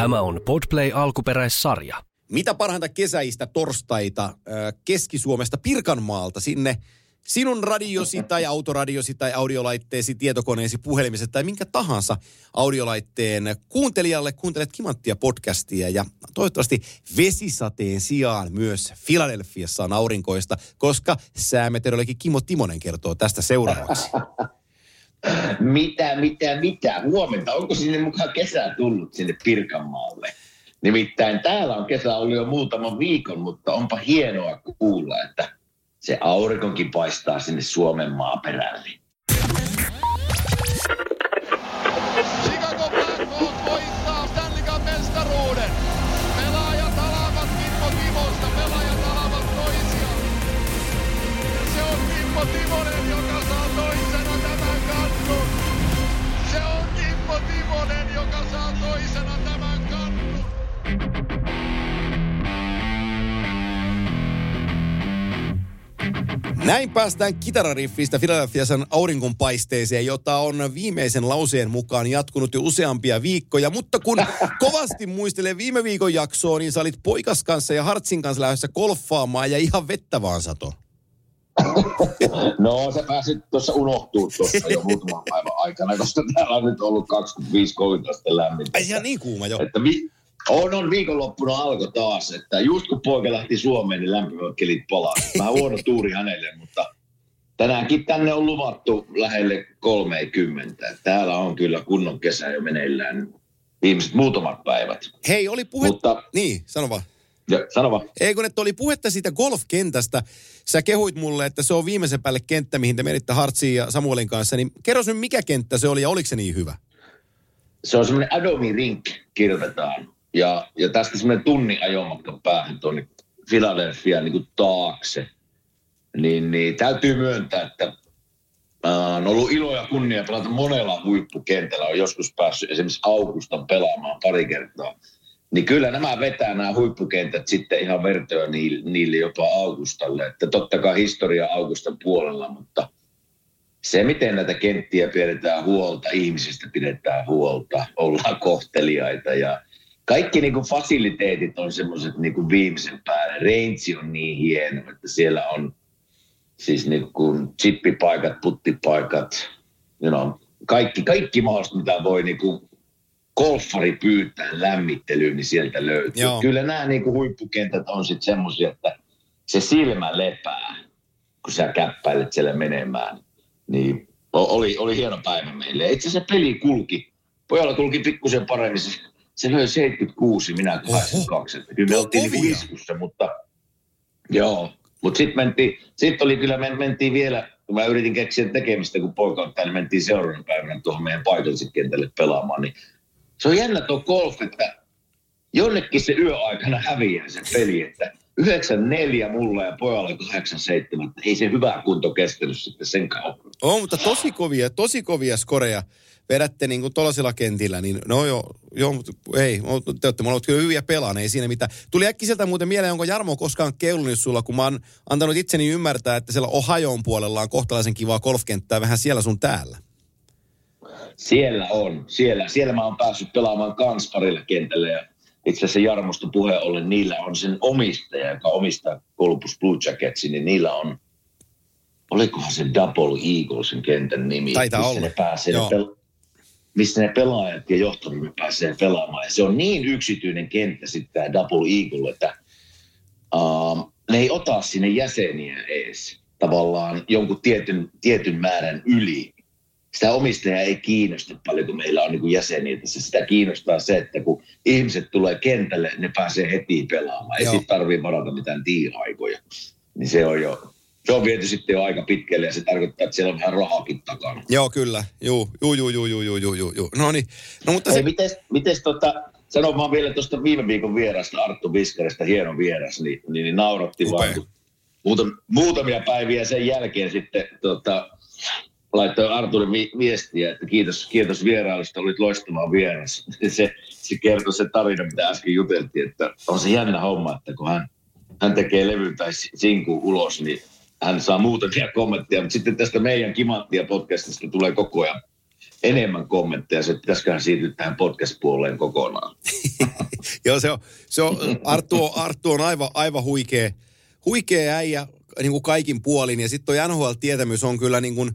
Tämä on Podplay alkuperäissarja. Mitä parhainta kesäistä torstaita Keski-Suomesta Pirkanmaalta sinne sinun radiosi tai autoradiosi tai audiolaitteesi, tietokoneesi, puhelimesi tai minkä tahansa audiolaitteen kuuntelijalle kuuntelet Kimanttia podcastia ja toivottavasti vesisateen sijaan myös Filadelfiassa on aurinkoista, koska säämeteorologi Kimmo Timonen kertoo tästä seuraavaksi. Mitä, mitä, mitä? Huomenta. Onko sinne mukaan kesä tullut sinne Pirkanmaalle? Nimittäin täällä on kesä ollut jo muutaman viikon, mutta onpa hienoa kuulla, että se aurinkonkin paistaa sinne Suomen maaperälle. Näin päästään kitarariffistä Philadelphiasan aurinkonpaisteeseen, jota on viimeisen lauseen mukaan jatkunut jo useampia viikkoja. Mutta kun kovasti muistelee viime viikon jaksoa, niin sä olit poikas kanssa ja Hartsin kanssa lähdössä golfaamaan ja ihan vettä vaan sato. No se pääsi tuossa unohtuu tuossa jo muutaman päivän aikana, koska täällä on nyt ollut 25-30 astetta lämmintä. Ai ihan niin kuuma jo. Että vi- on, on viikonloppuna alkoi taas, että just kun poika lähti Suomeen, niin lämpimät kelit palaa. Vähän huono tuuri hänelle, mutta tänäänkin tänne on luvattu lähelle 30. Täällä on kyllä kunnon kesä jo meneillään viimeiset muutamat päivät. Hei, oli puhe... Mutta Niin, sano vaan. ja, sano vaan. Ei kun että oli puhetta siitä golfkentästä. Sä kehuit mulle, että se on viimeisen päälle kenttä, mihin te menitte Hartsiin ja Samuelin kanssa. Niin kerro nyt, mikä kenttä se oli ja oliko se niin hyvä? se on semmoinen Adomi Rink kirjoitetaan. Ja, ja tästä semmoinen tunnin ajomatka päähän tuonne Philadelphia niin kuin taakse. Niin, niin täytyy myöntää, että on ollut ilo ja kunnia pelata monella huippukentällä. On joskus päässyt esimerkiksi Augustan pelaamaan pari kertaa. Niin kyllä nämä vetää nämä huippukentät sitten ihan vertoja niille, niille jopa Augustalle. Että totta kai historia Augustan puolella, mutta – se, miten näitä kenttiä pidetään huolta, ihmisistä pidetään huolta, ollaan kohteliaita ja kaikki niin kuin fasiliteetit on semmoiset niin kuin viimeisen päälle. Range on niin hieno, että siellä on siis niin kuin chippipaikat, puttipaikat, you know, kaikki, kaikki mahdollista, mitä voi niin kuin golfari pyytää lämmittelyyn, niin sieltä löytyy. Joo. Kyllä nämä niin kuin huippukentät on sitten semmoisia, että se silmä lepää, kun sä käppäilet siellä menemään niin oli, oli hieno päivä meille. Itse asiassa peli kulki. Pojalla kulki pikkusen paremmin. Se, löi 76, minä 82. Että Kyllä me Tuo oltiin kovia. iskussa, mutta joo. Mutta sitten sit oli kyllä, me mentiin vielä, kun mä yritin keksiä tekemistä, kun poika on täällä, mentiin seuraavana päivänä tuohon meidän paikalliskentälle pelaamaan, niin se on jännä tuo golf, että jonnekin se yöaikana häviää se peli, että 94 mulla ja pojalla 87, että ei se hyvä kunto kestänyt sitten sen kautta. On, mutta tosi kovia, tosi kovia skoreja vedätte niin kuin tuollaisilla kentillä, niin no joo, joo mutta ei, te olette molemmat kyllä hyviä pelaan, ei siinä mitään. Tuli äkkiseltä muuten mieleen, onko Jarmo koskaan keulunut sulla, kun mä oon antanut itseni ymmärtää, että siellä Ohioon puolella on kohtalaisen kivaa golfkenttää vähän siellä sun täällä. Siellä on, siellä, siellä mä oon päässyt pelaamaan kans parilla kentällä ja itse asiassa Jarmosta puheen ollen, niillä on sen omistaja, joka omistaa Columbus Blue Jacketsin, niin niillä on, olikohan se Double Eaglesin kentän nimi, Taitaa missä olla. ne pääsee, ne Joo. pel- missä ne pelaajat ja johtoryhmä pääsee pelaamaan. Ja se on niin yksityinen kenttä sitten tämä Double Eagle, että uh, ne ei ota sinne jäseniä ees tavallaan jonkun tietyn, tietyn määrän yli. Sitä omistajaa ei kiinnosta paljon, kun meillä on niin kuin jäseniä tässä. Sitä kiinnostaa se, että kun ihmiset tulee kentälle, ne pääsee heti pelaamaan. Ei sitten tarvitse varata mitään tiiaikoja. Niin se on jo, se on viety sitten jo aika pitkälle ja se tarkoittaa, että siellä on vähän rahakin takana. Joo, kyllä. Juu, juu, juu, juu, juu, juu, juu, juu. No niin. No, mutta se... Mites, mites tota, sanon vaan vielä tuosta viime viikon vierasta, Arttu Viskarista, hieno vieras, niin, niin, niin nauratti Upea. vaan. Muutam, muutamia päiviä sen jälkeen sitten tota, laittoi Artulle vi- viestiä, että kiitos, kiitos vierailusta, olit loistava vieras. Se, se kertoi se tarina, mitä äsken juteltiin, että on se jännä homma, että kun hän, hän tekee levy tai sinkun ulos, niin hän saa muutamia kommentteja, mutta sitten tästä meidän Kimanttia podcastista tulee koko ajan enemmän kommentteja, se pitäisiköhän siirtyä tähän podcast-puoleen kokonaan. Joo, se on, se on Arttu, on, Arttu on aivan, aivan huikea, huikea äijä niin kuin kaikin puolin. Ja sitten toi NHL-tietämys on kyllä niin kuin,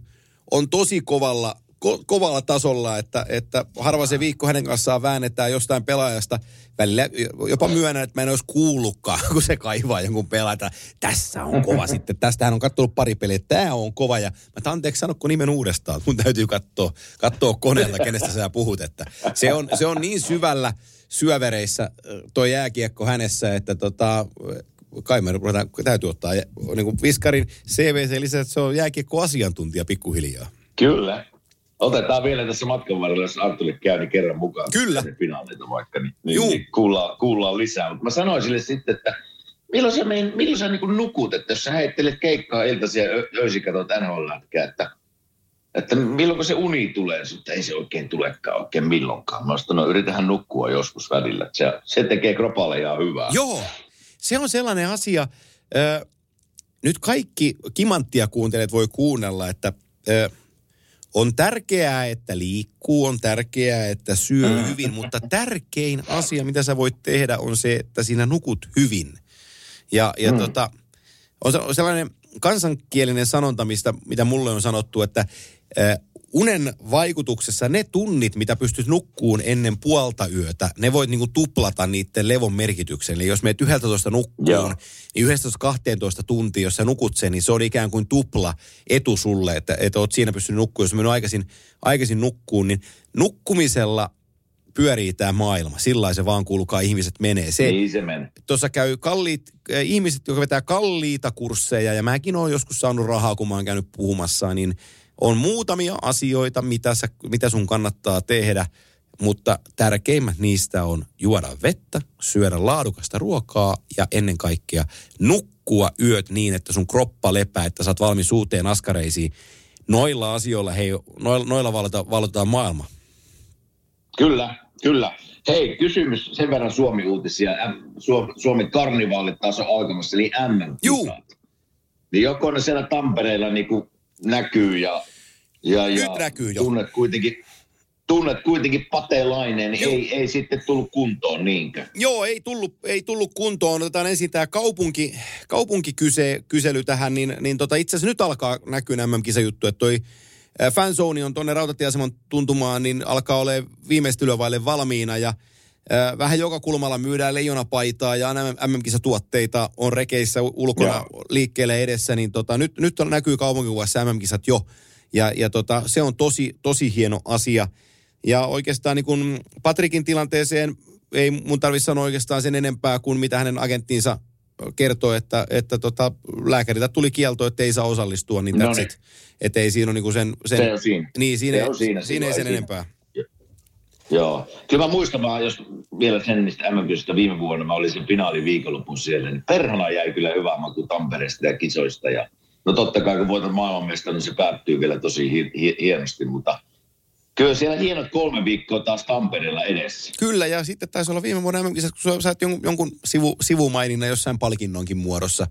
on tosi kovalla, ko, kovalla tasolla, että, että harva se viikko hänen kanssaan väännetään jostain pelaajasta. Välillä jopa myönnän, että mä en olisi kuullutkaan, kun se kaivaa jonkun pelaajan. Tässä on kova sitten. Tästä hän on katsonut pari peliä, tämä on kova. Ja mä et, anteeksi, sanokko nimen uudestaan. Mun täytyy katsoa, katsoa koneelta, kenestä sä puhut. Että se, on, se on niin syvällä syövereissä tuo jääkiekko hänessä, että tota, kai me ruvetaan, täytyy ottaa niin kuin Viskarin CVC lisää, että se on jääkiekko-asiantuntija pikkuhiljaa. Kyllä. Otetaan vielä tässä matkan varrella, jos Artulle käy, niin kerran mukaan. Kyllä. Finaaleita vaikka, niin, Juu. niin, niin kuullaan, kuullaan, lisää. Mutta mä sanoin sille sitten, että milloin sä, mein, milloin sä niin nukut, että jos sä heittelet keikkaa iltaisin ja ö- öisin katsot nhl että, että milloin se uni tulee, mutta ei se oikein tulekaan oikein milloinkaan. Mä sanoin, no yritähän nukkua joskus välillä. Se, se tekee kropalle ihan hyvää. Joo, se on sellainen asia. Ö, nyt kaikki kimanttia kuuntelijat voi kuunnella, että ö, on tärkeää, että liikkuu, on tärkeää, että syö hyvin, mutta tärkein asia, mitä sä voit tehdä, on se, että sinä nukut hyvin. Ja, ja mm. tota, on se- on sellainen kansankielinen sanonta, mistä, mitä mulle on sanottu, että ö, unen vaikutuksessa ne tunnit, mitä pystyt nukkuun ennen puolta yötä, ne voit niinku tuplata niiden levon merkityksen. Eli jos meet 11 nukkuun, Joo. niin 11-12 tuntia, jos sä nukut sen, niin se on ikään kuin tupla etu sulle, että, että oot siinä pystynyt nukkumaan. Jos mennyt aikaisin, aikaisin nukkuun, niin nukkumisella pyörii tämä maailma. Sillä se vaan kuulukaa ihmiset menee. Se, Niin se menee. tuossa käy kalliit, äh, ihmiset, jotka vetää kalliita kursseja, ja mäkin olen joskus saanut rahaa, kun mä oon käynyt puhumassa, niin on muutamia asioita, mitä, sä, mitä sun kannattaa tehdä, mutta tärkeimmät niistä on juoda vettä, syödä laadukasta ruokaa ja ennen kaikkea nukkua yöt niin, että sun kroppa lepää, että sä oot valmis uuteen askareisiin. Noilla asioilla, hei, noilla, noilla valota, valotetaan maailma. Kyllä, kyllä. Hei, kysymys sen verran Suomi-uutisia. M- Suomi, karnivaalit taas on alkamassa, eli mm Juu. Niin joko ne siellä Tampereella niin kuin näkyy ja, ja, ja Nyt näkyy jo. tunnet kuitenkin, tunnet kuitenkin patelainen, niin ei, ei sitten tullut kuntoon niinkö? Joo, ei tullut, ei tullut kuntoon. Otetaan ensin tämä kaupunki, kaupunkikysely tähän, niin, niin tota, itse asiassa nyt alkaa näkyä nämä kisajuttu, että toi ää, fanzone on tuonne rautatieaseman tuntumaan, niin alkaa olla viimeistelyä vaille valmiina ja vähän joka kulmalla myydään leijonapaitaa ja MM-kisatuotteita on rekeissä ulkona Joo. liikkeelle edessä, niin tota, nyt, nyt on, näkyy kaupunkikuvassa MM-kisat jo. Ja, ja tota, se on tosi, tosi hieno asia. Ja oikeastaan niin kun Patrikin tilanteeseen ei mun tarvitse sanoa oikeastaan sen enempää kuin mitä hänen agenttinsa kertoi, että, että tota, lääkäriltä tuli kielto, että ei saa osallistua, niin No that's niin. Että ei siinä ole niin sen, sen... Se on siinä. Niin, siinä, Se ei- on siinä, siinä ei silloin sen ei siinä. enempää. Joo. Kyllä mä muistan vaan, jos vielä sen niistä mm viime vuonna, mä olin sen finaalin viikonlopun siellä, niin perhana jäi kyllä hyvä maku Tampereesta ja kisoista. Ja, no totta kai kun voitat maailmanmesta, niin se päättyy vielä tosi hi- hi- hienosti, mutta kyllä siellä hienot kolme viikkoa taas Tampereella edessä. Kyllä, ja sitten taisi olla viime vuonna mm kun sä sait jonkun, jonkun sivu, sivumaininnan jossain palkinnonkin muodossa.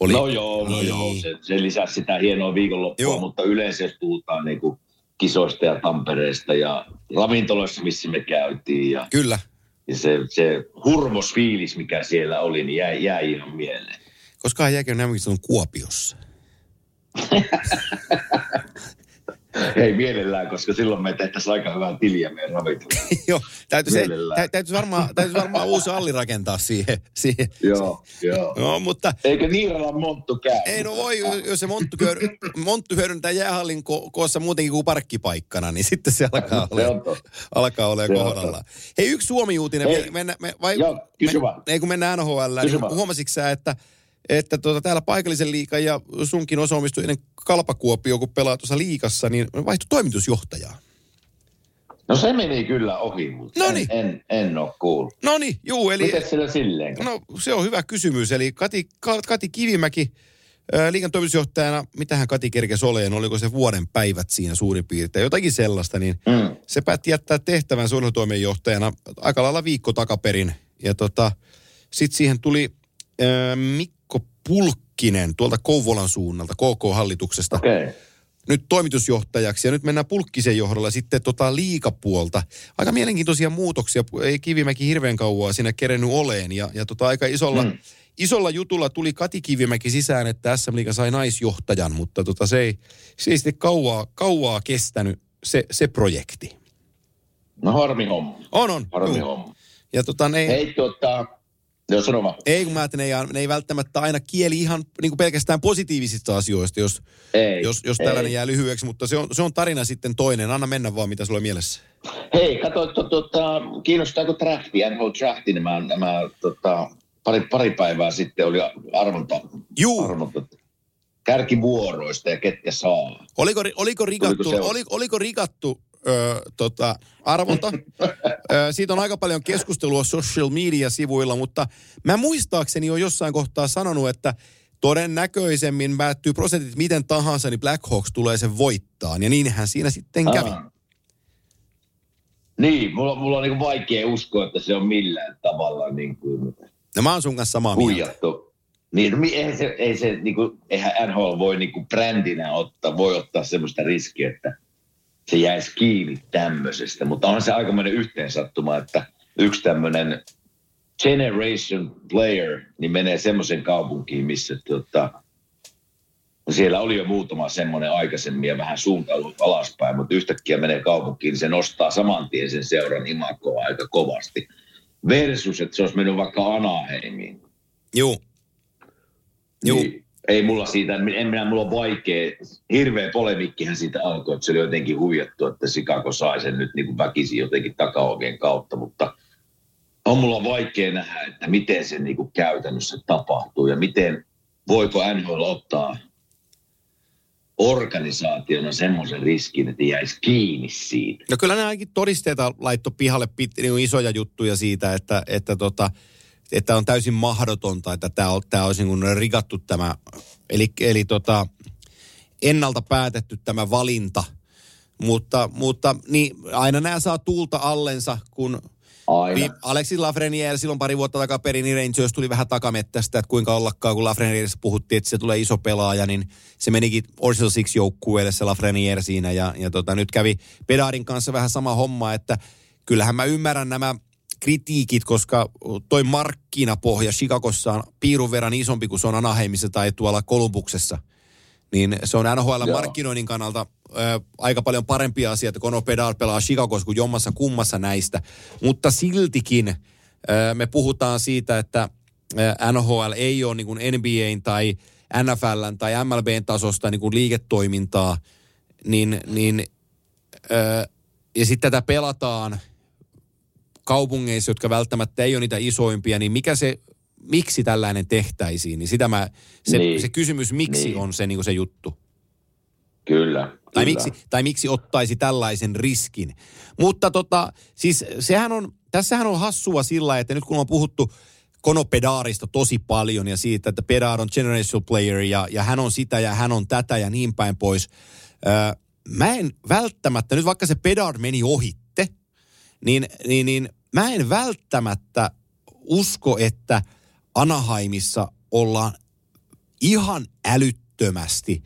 Oli, No joo, no Niin. joo, se, se lisäsi sitä hienoa viikonloppua, Joo. mutta yleensä jos puhutaan niin kuin kisoista ja Tampereesta ja ravintoloissa, missä me käytiin ja, Kyllä. ja se, se hurmosfiilis, mikä siellä oli, niin jäi, jäi ihan mieleen. Koska jääkö nämä on Kuopiossa? Ei mielellään, koska silloin me tehtäisiin aika hyvää tiliä meidän ravintolassa. Joo, täytyisi, tä, täytyisi, varmaan, täytyisi varmaan uusi alli rakentaa siihen. siihen. joo, joo. No, mutta Eikö Niiralan monttu käy? ei no voi, jos se monttu, hyödy, monttu hyödyntää jäähallin ko- koossa muutenkin kuin parkkipaikkana, niin sitten se alkaa olla, totta. alkaa on kohdallaan. Hei, yksi Suomi-uutinen. Hei. vielä. Mennä, me, vai, Joo, kysy vaan. me, ei kun mennään NHL, niin vaan. huomasitko sä, että että tota, täällä paikallisen liikan ja sunkin osa omistui ennen Kalpakuopio, kun pelaa tuossa liikassa, niin vaihtui toimitusjohtajaa. No se meni kyllä ohi, mutta Noniin. en, en, en ole kuullut. No niin, juu, eli... Miten sillä silleen? No se on hyvä kysymys. Eli Kati, Ka- Kati Kivimäki liikan toimitusjohtajana, mitähän Kati kerkesi oleen, oliko se vuoden päivät siinä suurin piirtein, jotakin sellaista, niin Mm. se päätti jättää tehtävän suunnitelmatoimenjohtajana aika lailla viikko takaperin. Ja tota, sitten siihen tuli ää, Mikko Pulkkinen tuolta Kouvolan suunnalta, KK-hallituksesta. Okay. nyt toimitusjohtajaksi. Ja nyt mennään Pulkkisen johdolla sitten tota liikapuolta. Aika mielenkiintoisia muutoksia. Ei Kivimäki hirveän kauaa siinä kerennyt oleen. Ja, ja tota aika isolla, mm. Isolla jutulla tuli Kati Kivimäki sisään, että SM Liiga sai naisjohtajan. Mutta tota se, ei, se ei sitten kauaa, kauaa kestänyt se, se projekti. No harmi homma. On, on. Harmi juu. homma. Ja tota, ne, Hei tota, jos sano vaan. ei kun mä ajattelin, ne ei, ne ei välttämättä aina kieli ihan niin kuin pelkästään positiivisista asioista, jos, Ei, jos, jos ei. tällainen jää lyhyeksi. Mutta se on, se on tarina sitten toinen. Anna mennä vaan, mitä sulla on mielessä. Hei, katso, to, tota, kiinnostaako drafti, NHL drafti, nämä, nämä tota, pari, pari päivää sitten oli arvonta, Juu. arvonta kärkivuoroista ja ketkä saa. Oliko, oliko rikattu, Oliko se- oli, oliko rikattu ö, tota, arvonta? ö, siitä on aika paljon keskustelua social media-sivuilla, mutta mä muistaakseni on jossain kohtaa sanonut, että todennäköisemmin päättyy prosentit miten tahansa, niin Black Hawks tulee sen voittaa. Ja niinhän siinä sitten kävi. Aa. Niin, mulla, mulla on niin vaikea uskoa, että se on millään tavalla niin kuin No mä oon sun kanssa samaa mieltä. huijattu. Niin, no, eihän se, ei se niin kuin, eihän NHL voi niin kuin brändinä ottaa, voi ottaa semmoista riskiä, että se jäisi kiinni tämmöisestä. Mutta on se aikamoinen yhteensattuma, että yksi tämmöinen generation player niin menee semmoisen kaupunkiin, missä tota, no siellä oli jo muutama semmoinen aikaisemmin ja vähän suuntautunut alaspäin, mutta yhtäkkiä menee kaupunkiin, niin se nostaa saman tien sen seuran imakoa aika kovasti. Versus, että se olisi mennyt vaikka Anaheimiin. Juu. Juu. Niin, ei mulla siitä, en minä, mulla on vaikea, hirveä polemikkihän siitä alkoi, että se oli jotenkin huijattu, että Chicago sai sen nyt niin kuin väkisin jotenkin takaovien kautta, mutta on mulla vaikea nähdä, että miten se niin kuin käytännössä tapahtuu ja miten, voiko NHL ottaa organisaationa semmoisen riskin, että jäisi kiinni siitä. No kyllä ne ainakin todisteita laitto pihalle pit, niin isoja juttuja siitä, että, että, tota, että on täysin mahdotonta, että tämä, on, tämä olisi niin rikattu tämä, eli, eli tota, ennalta päätetty tämä valinta. Mutta, mutta niin, aina nämä saa tuulta allensa, kun Aina. Alexis Lafreniere silloin pari vuotta takaperin, niin Rangers tuli vähän takamettästä, että kuinka ollakaan, kun Lafrenierestä puhuttiin, että se tulee iso pelaaja, niin se menikin Orsil Six joukkueelle se Lafreniere siinä. Ja, ja tota, nyt kävi Pedarin kanssa vähän sama homma, että kyllähän mä ymmärrän nämä kritiikit, koska toi markkinapohja Chicagossa on piirun verran isompi kuin se on Anaheimissa tai tuolla Kolumbuksessa. Niin se on NHL Joo. markkinoinnin kannalta ö, aika paljon parempi asia, että Conor Bedard pelaa Chicagossa kuin jommassa kummassa näistä. Mutta siltikin ö, me puhutaan siitä, että ö, NHL ei ole niin kuin NBAn tai NFLn tai MLBn tasosta niin kuin liiketoimintaa, niin, niin ö, ja sitten tätä pelataan kaupungeissa, jotka välttämättä ei ole niitä isoimpia, niin mikä se, miksi tällainen tehtäisiin, niin sitä mä, se, Niin. se kysymys miksi Niin. on se, niin kuin se juttu. Kyllä. Tai kyllä. miksi, tai miksi ottaisi tällaisen riskin. Mutta tota, siis sehän on, tässähän on hassua sillä, että nyt kun on puhuttu Kono Pedaarista tosi paljon ja siitä, että Pedar on generational player ja, ja hän on sitä ja hän on tätä ja niin päin pois. Öö, mä en välttämättä, nyt vaikka se Pedar meni ohitte, niin, niin, niin mä en välttämättä usko, että Anaheimissa ollaan ihan älyttömästi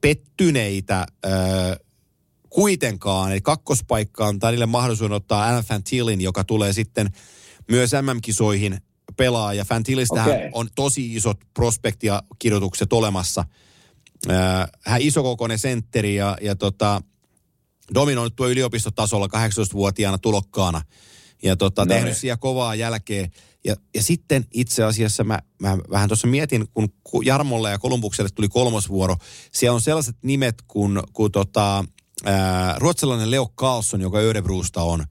pettyneitä ö, kuitenkaan. Eli kakkospaikka antaa niille mahdollisuuden ottaa Alan Fantilin, joka tulee sitten myös MM-kisoihin pelaa. Ja Fantilistähän Okei. on tosi isot prospektia-kirjoitukset olemassa. Ö, hän isokokoinen sentteri ja, ja tota, dominoinut tuo yliopistotasolla 18-vuotiaana tulokkaana. Ja tota, No tehnyt siellä kovaa jälkeä. Ja, ja sitten itse asiassa mä, mä vähän tuossa mietin, kun ku- Jarmolle ja Kolumbukselle tuli kolmosvuoro. Siellä on sellaiset nimet kuin, kuin tota, ää, ruotsalainen Leo Carlson, joka Örebrusta on.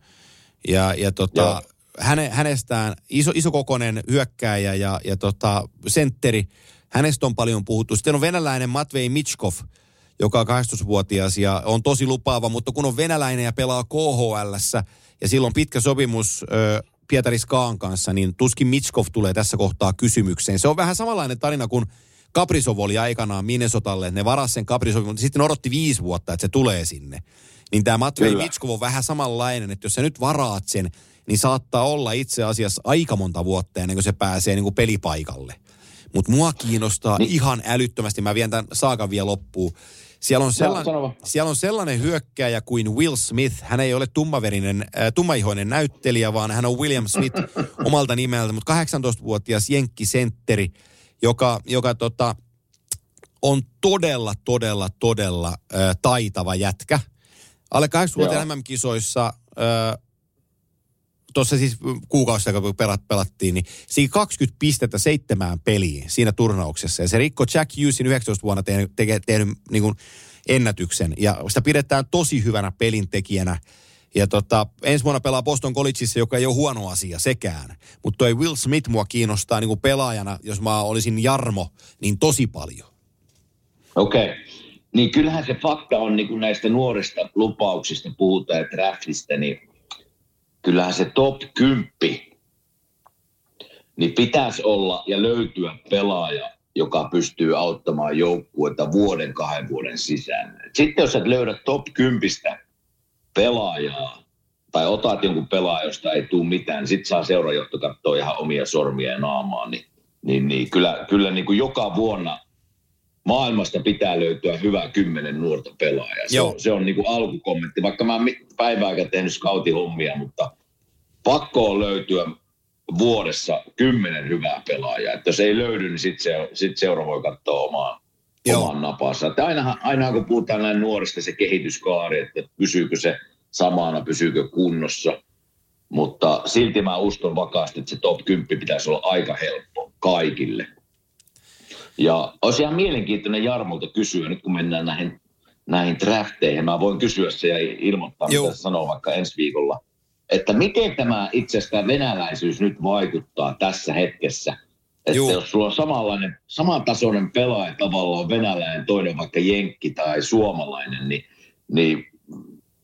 Ja, ja tota, häne, hänestään iso, isokokoinen hyökkääjä ja, ja tota, sentteri. Hänestä on paljon puhuttu. Sitten on venäläinen Matvei Mitchkov, joka on 18-vuotias ja on tosi lupaava, mutta kun on venäläinen ja pelaa KHL ja silloin pitkä sopimus ö, Pietari Skaan kanssa, niin tuskin Mitchkov tulee tässä kohtaa kysymykseen. Se on vähän samanlainen tarina kuin Kaprisov oli aikanaan Minnesotalle. Ne varas sen Kaprisovin, mutta sitten odotti viisi vuotta, että se tulee sinne. Niin tämä Matvei. Mitchkov on vähän samanlainen, että jos sä nyt varaat sen, niin saattaa olla itse asiassa aika monta vuotta ennen kuin se pääsee niin kuin pelipaikalle. Mutta mua kiinnostaa niin. ihan älyttömästi. Mä vien tämän saakan vielä loppuun. Siellä on, sellan, vaan. siellä on sellainen hyökkääjä kuin Will Smith. Hän ei ole tummaverinen, äh, tummaihoinen näyttelijä, vaan hän on William Smith omalta nimeltä, mutta 18-vuotias jenkkisentteri, joka, joka tota, on todella, todella, todella äh, taitava jätkä. Alle 8-vuotiaan Joo. MM-kisoissa äh, tuossa siis kuukausi aikaa, kun pelat, pelattiin, niin siinä 20 pistettä seitsemään peliin siinä turnauksessa. Ja se rikko Jack Hughesin 19 vuonna tehnyt, teke, tehnyt niin kuin ennätyksen. Ja sitä pidetään tosi hyvänä pelintekijänä. Ja tota, ensi vuonna pelaa Boston Collegeissa, joka ei ole huono asia sekään. Mutta toi Will Smith mua kiinnostaa niin kuin pelaajana, jos mä olisin Jarmo, niin tosi paljon. Okei. Okay. Niin kyllähän se fakta on, niin kun näistä nuorista lupauksista puhutaan ja draftista, niin kyllähän se top 10, niin pitäisi olla ja löytyä pelaaja, joka pystyy auttamaan joukkuetta vuoden, kahden vuoden sisään. Sitten jos et löydä top 10 pelaajaa, tai otat jonkun pelaajan, josta ei tule mitään, niin sitten saa seurajohto katsoa ihan omia sormia ja naamaa, niin, niin, niin kyllä, kyllä niin kuin joka vuonna maailmasta pitää löytyä hyvä kymmenen nuorta pelaajaa. Se Joo. on, se on niin kuin alkukommentti, vaikka mä mi- päivääkään tehnyt scoutihommia, mutta pakko on löytyä vuodessa kymmenen hyvää pelaajaa. Että jos ei löydy, niin sitten se, sit seura voi katsoa omaa, Joo. oman napansa. Että aina, aina kun puhutaan näin nuorista se kehityskaari, että pysyykö se samana, pysyykö kunnossa. Mutta silti mä uskon vakaasti, että se top 10 pitäisi olla aika helppo kaikille. Ja olisi ihan mielenkiintoinen Jarmolta kysyä, nyt kun mennään näihin, näihin drafteihin, mä voin kysyä se ja ilmoittaa, Joo. mitä sanoo vaikka ensi viikolla, että miten tämä itse asiassa tämä venäläisyys nyt vaikuttaa tässä hetkessä. Että Joo. jos sulla on samanlainen, samantasoinen pelaaja tavallaan venäläinen, toinen vaikka jenkki tai suomalainen, niin, niin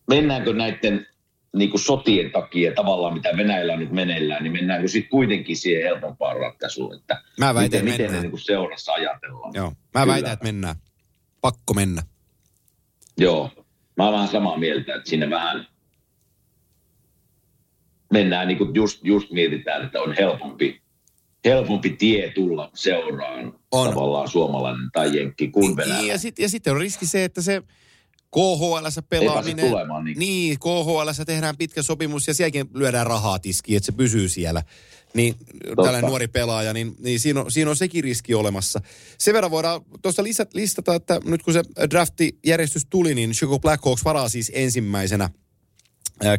mennäänkö näiden niin kuin sotien takia tavallaan, mitä Venäjällä on nyt meneillään, niin mennäänkö sitten kuitenkin siihen helpompaan ratkaisuun, että Mä väitän, miten, miten ne niin kuin seurassa ajatellaan. Joo, mä Kyllä. väitän, että mennään. Pakko mennä. Joo, mä oon vähän samaa mieltä, että sinne vähän mennään niin kuin just, just mietitään, että on helpompi, helpompi tie tulla seuraan On. tavallaan suomalainen tai jenkki kuin Niin, venäläinen. ja sitten ja sitten on riski se, että se KHL Ei pelaaminen... pääse tulemaan niin. Niin, KHL tehdään pitkä sopimus ja sielläkin lyödään rahaa tiskiin, että se pysyy siellä. Niin tällainen nuori pelaaja, niin, niin siinä, on, siinä on sekin riski olemassa. Sen verran voidaan lisät, listata, että nyt kun se draftijärjestys tuli, niin Chicago Blackhawks varaa siis ensimmäisenä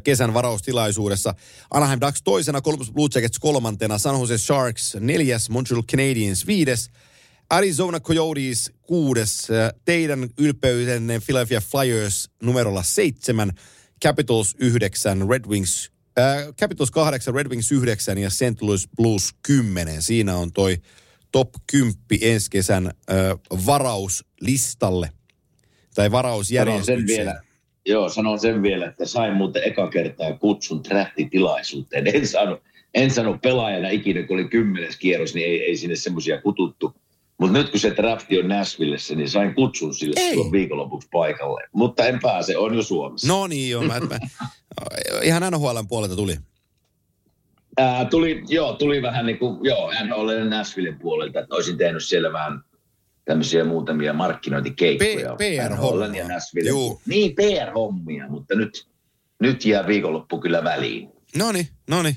kesän varaustilaisuudessa. Anaheim Ducks toisena, Columbus Blue Jackets kolmantena, San Jose Sharks neljäs, Montreal Canadiens viides, Arizona Coyotes kuudes, teidän ylpeytenne Philadelphia Flyers numerolla seitsemän, Capitals yhdeksän, Red Wings, ää, Capitals kahdeksan, Red Wings yhdeksän ja St. Louis Blues kymmenen. Siinä on toi top 10 ensi kesän ää, varauslistalle tai Sanon varausjärjestykseen. sen vielä, joo, sanon sen vielä, että sain muuten eka kertaa kutsun draftitilaisuuteen. En saanut, en saanut pelaajana ikinä, kun oli kymmenes kierros, niin ei, ei sinne semmoisia kututtu. Mutta nyt kun se drafti on Nashvillessä, niin sain kutsun sille Ei. silloin viikonlopuksi paikalle. Mutta en pääse, on jo Suomessa. No niin, joo. Mä, mä, ihan NHLn puolelta tuli. Ää, tuli, joo, tuli vähän niin kuin, joo, NHL ja Nashvillen puolelta, että olisin tehnyt siellä vähän tämmöisiä muutamia markkinointikeikkoja. P- PR-hommia. NHL:n ja Juu. Niin, PR-hommia, mutta nyt, nyt jää viikonloppu kyllä väliin. No niin, no niin.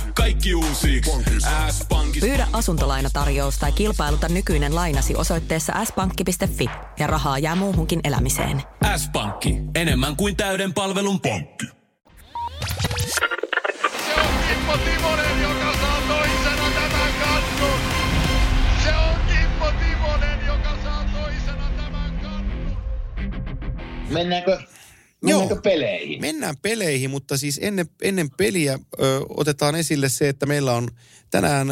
Kaikki uusi. S-pankki. Pyydä asuntolainatarjous tai kilpailuta nykyinen lainasi osoitteessa s-pankki.fi ja rahaa jää muuhunkin elämiseen. S-pankki. Enemmän kuin täyden palvelun pankki. Se on Kimmo Timonen, joka saa toisena tämän kannun. Se on Kimmo Timonen, joka saa toisena tämän kannun. Mennäänkö, mennäänkö peleihin? Mennään peleihin, mutta siis ennen, ennen peliä ö, otetaan esille se, että meillä on tänään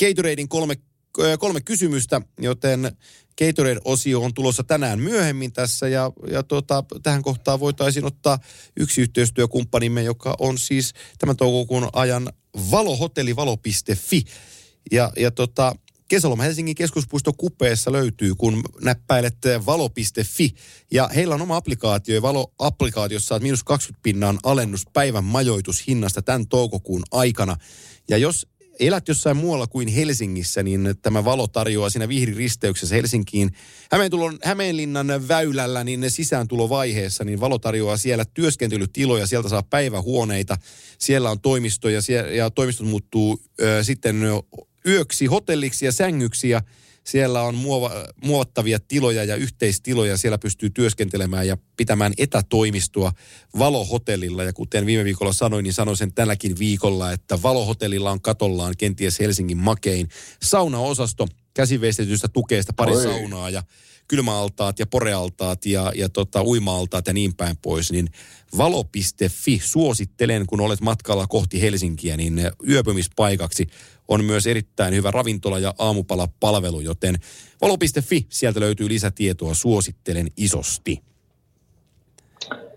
Gatoradein kolme, ö, kolme kysymystä, joten Gatorade-osio on tulossa tänään myöhemmin tässä ja, ja tota, tähän kohtaan voitaisiin ottaa yksi yhteistyökumppanimme, joka on siis tämän toukokuun ajan valohotelli valo.fi. Ja, ja tota, Kesäloma Helsingin keskuspuisto kupeessa löytyy, kun näppäilet valo.fi. Ja heillä on oma applikaatio ja valo-applikaatiossa saat miinus 20 pinnan alennus päivän majoitushinnasta tämän toukokuun aikana. Ja jos elät jossain muualla kuin Helsingissä, niin tämä valo tarjoaa siinä vihriristeyksessä Helsinkiin Hämeentulon, Hämeenlinnan väylällä, niin ne sisääntulovaiheessa, niin valo tarjoaa siellä työskentelytiloja, sieltä saa päivähuoneita, siellä on toimistoja ja toimistot muuttuu ö, sitten yöksi hotelliksi ja sängyksi ja siellä on muova, muovattavia tiloja ja yhteistiloja. Siellä pystyy työskentelemään ja pitämään etätoimistoa Valohotellilla. Ja kuten viime viikolla sanoin, niin sanoin sen tälläkin viikolla, että Valohotellilla on katollaan kenties Helsingin makein saunaosasto käsiveistetystä tukeesta pari Oi. saunaa ja kylmäaltaat ja porealtaat ja, ja tota, uima-altaat ja niin päin pois, niin valo.fi suosittelen, kun olet matkalla kohti Helsinkiä, niin yöpymispaikaksi on myös erittäin hyvä ravintola- ja aamupalapalvelu, joten valo.fi, sieltä löytyy lisätietoa, suosittelen isosti.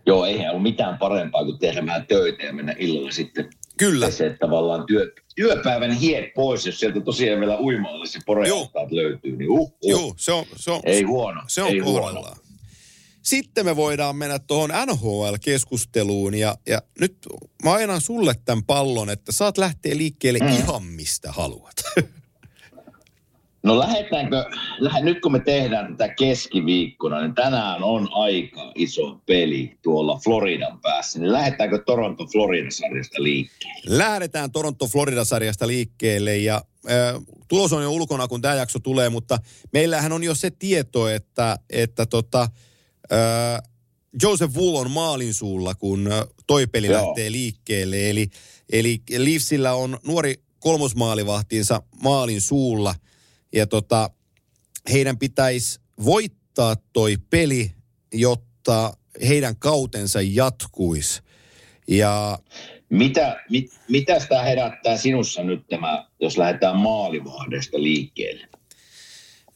Joo, eihän ole mitään parempaa kuin tehdä vähän töitä ja mennä illalla sitten Kyllä. se tavallaan työ, työpäivän hiet pois, jos sieltä tosiaan vielä ja porealtaat löytyy, niin uh, uh. Joo, se on, se on, Ei huono, Se on ei huono. Sitten me voidaan mennä tuohon NHL-keskusteluun ja, ja nyt mä ajan sulle tämän pallon, että saat lähteä liikkeelle mm. ihan mistä haluat. No lähdetäänkö, lähde, nyt kun me tehdään tätä keskiviikkona, niin tänään on aika iso peli tuolla Floridan päässä, niin lähdetäänkö Toronto Florida-sarjasta liikkeelle? Lähdetään Toronto-Florida-sarjasta liikkeelle ja äh, tulos on jo ulkona, kun tämä jakso tulee, mutta meillähän on jo se tieto, että, että tota, äh, Joseph Wool on maalin suulla, kun äh, toi peli Joo. lähtee liikkeelle. Eli, eli Leafsillä on nuori kolmosmaalivahtinsa maalin suulla ja tota, heidän pitäisi voittaa toi peli, jotta heidän kautensa jatkuisi. Ja Mitä, mit, mitä sitä herättää sinussa nyt tämä, jos lähdetään maalivahdesta liikkeelle?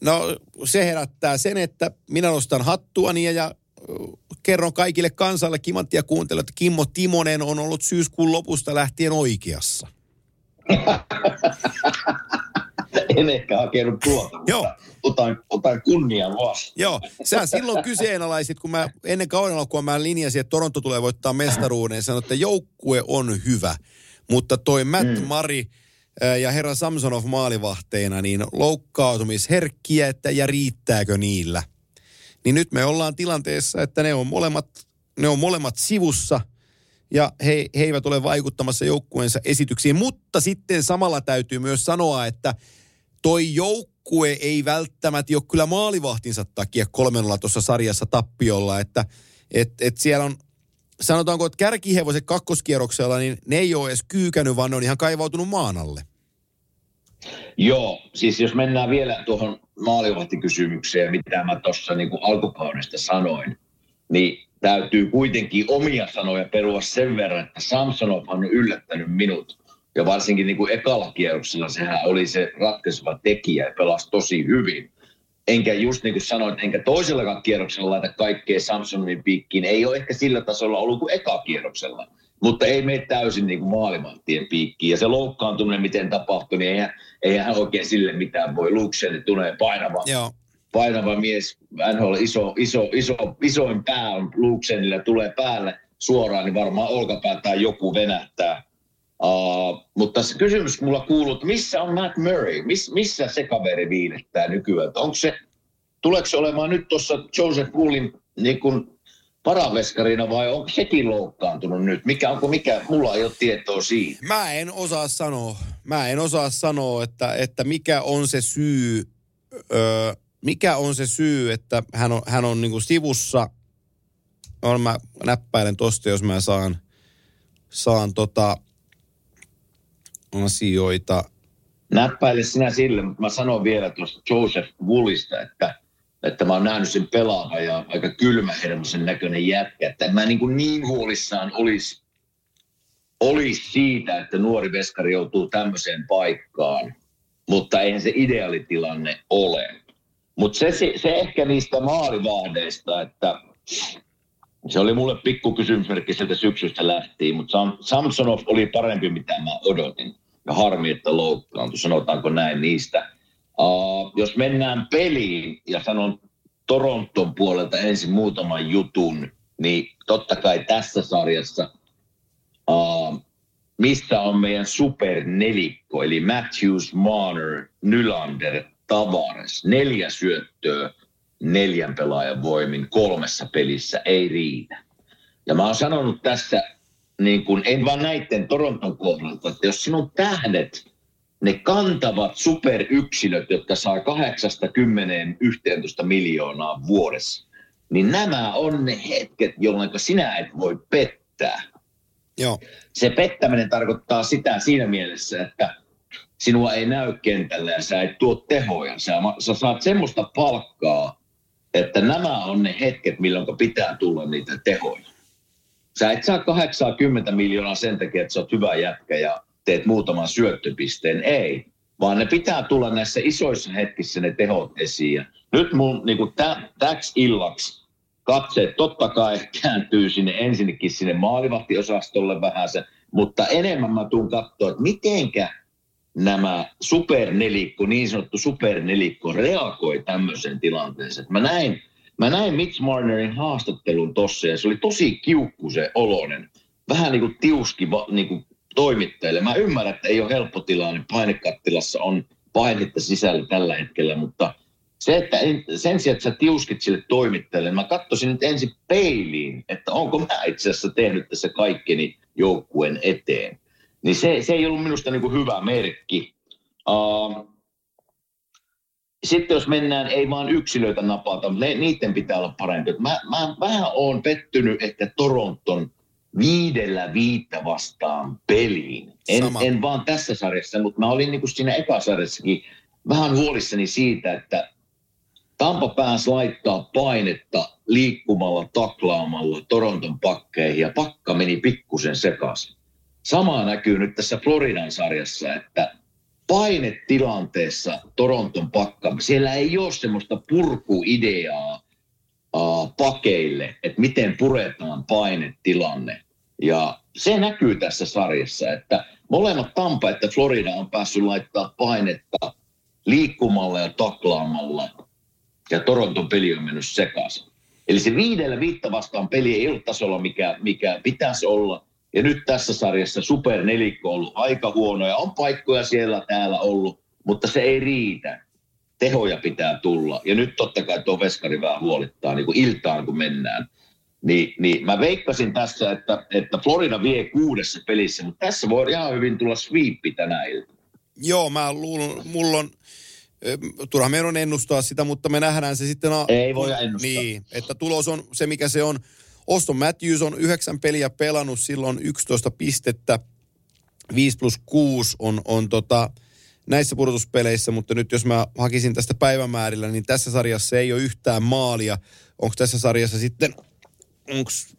No se herättää sen, että minä nostan hattuani ja, ja kerron kaikille kansalle kimanttia kuuntelijoille, että Kimmo Timonen on ollut syyskuun lopusta lähtien oikeassa. En ehkä hakenut tuota, Joo. otan, otan kunnian vastaan. Joo, sä silloin kyseenalaisit, kun mä ennen kauden alkua mä linjasin, että Toronto tulee voittaa mestaruuden, ja sanoin, että joukkue on hyvä, mutta toi Matt mm. Mari ja herra Samsonov maalivahteina, niin loukkaantumisherkkiä, että ja riittääkö niillä? Niin nyt me ollaan tilanteessa, että ne on molemmat, ne on molemmat sivussa, ja he, he eivät ole vaikuttamassa joukkueensa esityksiin, mutta sitten samalla täytyy myös sanoa, että toi joukkue ei välttämättä ole kyllä maalivahtinsa takia kolmella tuossa sarjassa tappiolla, että et, et siellä on, sanotaanko, että kärkihevoset kakkoskierroksella, niin ne ei ole edes kyykännyt, vaan ne on ihan kaivautunut maan alle. Joo, siis jos mennään vielä tuohon maalivahtikysymykseen, mitä mä tuossa niin alkukaudesta sanoin, niin täytyy kuitenkin omia sanoja perua sen verran, että Samsonov on yllättänyt minut. Ja varsinkin niin kuin ekalla kierroksella sehän oli se ratkaiseva tekijä ja pelasi tosi hyvin. Enkä just niin kuin sanoin, enkä toisellakaan kierroksella laita kaikkea Samsonovin piikkiin. Ei ole ehkä sillä tasolla ollut kuin eka kierroksella. Mutta ei mene täysin niin kuin maalimahtien piikkiin. Ja se loukkaantuminen, miten tapahtui, niin eihän, eihän hän oikein sille mitään voi. Lukseni tulee painava, Joo. painava mies, NHL iso, iso, iso, isoin pää on Luuksenilla, tulee päälle suoraan, niin varmaan olkapää tai joku venähtää. Uh, mutta se kysymys mulla kuuluu, että missä on Matt Murray? Miss, missä se kaveri viilettää nykyään? Onko se, tuleeko se olemaan nyt tuossa Joseph Woolin niin kuin paraveskarina vai onko sekin loukkaantunut nyt? Mikä, onko mikä, mulla ei ole tietoa siitä. Mä en osaa sanoa, mä en osaa sanoa, että, että mikä on se syy, öö, mikä on se syy, että hän on, hän on niinku sivussa. On mä näppäilen tosta, jos mä saan, saan tota asioita. Näppäile sinä sille, mutta mä sanon vielä tuosta Joseph Woolista, että, että mä oon nähnyt sen pelaava ja aika kylmähermosen näköinen jätkä, että mä niin, kuin niin huolissaan olisi olisi siitä, että nuori veskari joutuu tämmöiseen paikkaan, mutta eihän se ideaalitilanne ole. Mutta se, se, se ehkä niistä maalivahdeista, että se oli mulle pikku kysymysmerkki sieltä syksystä lähtien, mutta Sam, Samsonov oli parempi, mitä mä odotin. Harmi, että loukkaantui, sanotaanko näin niistä. Uh, jos mennään peliin ja sanon Toronton puolelta ensin muutaman jutun, niin totta kai tässä sarjassa uh, missä on meidän supernelikko, eli Matthews, Marner, Nylander, Tavares. Neljä syöttöä neljän pelaajan voimin kolmessa pelissä ei riitä. Ja mä oon sanonut tässä, niin kun, en vaan näiden Toronton kohdalta, että jos sinun tähdet, ne kantavat superyksilöt, jotka saa 8-10-11 miljoonaa vuodessa, niin nämä on ne hetket, jolloin sinä et voi pettää. Joo. Se pettäminen tarkoittaa sitä siinä mielessä, että sinua ei näy kentällä ja sä et tuo tehoja. Sä, sä saat semmoista palkkaa, että nämä on ne hetket, milloin pitää tulla niitä tehoja. Sä et saa 80 miljoonaa sen takia, että sä oot hyvä jätkä ja teet muutaman syöttöpisteen. Ei, vaan ne pitää tulla näissä isoissa hetkissä ne tehot esiin. Nyt mun niin täksi illaksi katseet totta kai kääntyy sinne ensinnäkin sinne maalivahtiosastolle vähän se, mutta enemmän mä tuun katsoa, että mitenkä nämä supernelikko, niin sanottu supernelikko reagoi tämmöiseen tilanteeseen. Mä näin, mä näin Mitch Marnerin haastattelun tossa ja se oli tosi kiukku se olonen. Vähän niin kuin tiuski niin kuin toimittajille. Mä ymmärrän, että ei ole helppo tilanne. Painekattilassa on painetta sisällä tällä hetkellä, mutta se, että sen sijaan, että sä tiuskit sille toimittajalle, niin mä katsoisin nyt ensin peiliin, että onko mä itse asiassa tehnyt tässä kaikkeni joukkueen eteen. Niin se, se ei ollut minusta niin kuin hyvä merkki. Uh, sitten jos mennään, ei vaan yksilöitä napata, mutta niiden pitää olla parempi. Mä, mä vähän oon pettynyt ehkä Toronton viidellä viittä vastaan peliin. En, en vaan tässä sarjassa, mutta mä olin niin kuin siinä ekasarjassakin vähän huolissani siitä, että Tampa pääsi laittaa painetta liikkumalla, taklaamalla Toronton pakkeihin ja pakka meni pikkusen sekaisin. Sama näkyy nyt tässä Floridan sarjassa, että painetilanteessa Toronton pakka, siellä ei ole semmoista purkuideaa uh, pakeille, että miten puretaan painetilanne. Ja se näkyy tässä sarjassa, että molemmat Tampa että Florida on päässyt laittaa painetta liikkumalla ja taklaamalla. Ja Toronton peli on mennyt sekaisin. Eli se viidellä viitta vastaan peli ei ole tasolla, mikä, mikä pitäisi olla. Ja nyt tässä sarjassa Super Nelikko on ollut aika huonoja. On paikkoja siellä täällä ollut, mutta se ei riitä. Tehoja pitää tulla. Ja nyt totta kai tuo veskari vähän huolittaa niin kuin iltaan, kun mennään. Niin, niin mä veikkasin tässä, että, että Florida vie kuudessa pelissä, mutta tässä voi ihan hyvin tulla sweepi tänä iltana. Joo, mä luulen, mulla on, turha meidän on ennustaa sitä, mutta me nähdään se sitten. A- Ei voi ennustaa. Niin, että tulos on se, mikä se on. Oston Matthews on yhdeksän peliä pelannut, silloin 11 pistettä, 5 plus 6 on, on tota, näissä pudotuspeleissä, mutta nyt jos mä hakisin tästä päivämäärillä, niin tässä sarjassa ei ole yhtään maalia. Onko tässä sarjassa sitten onks,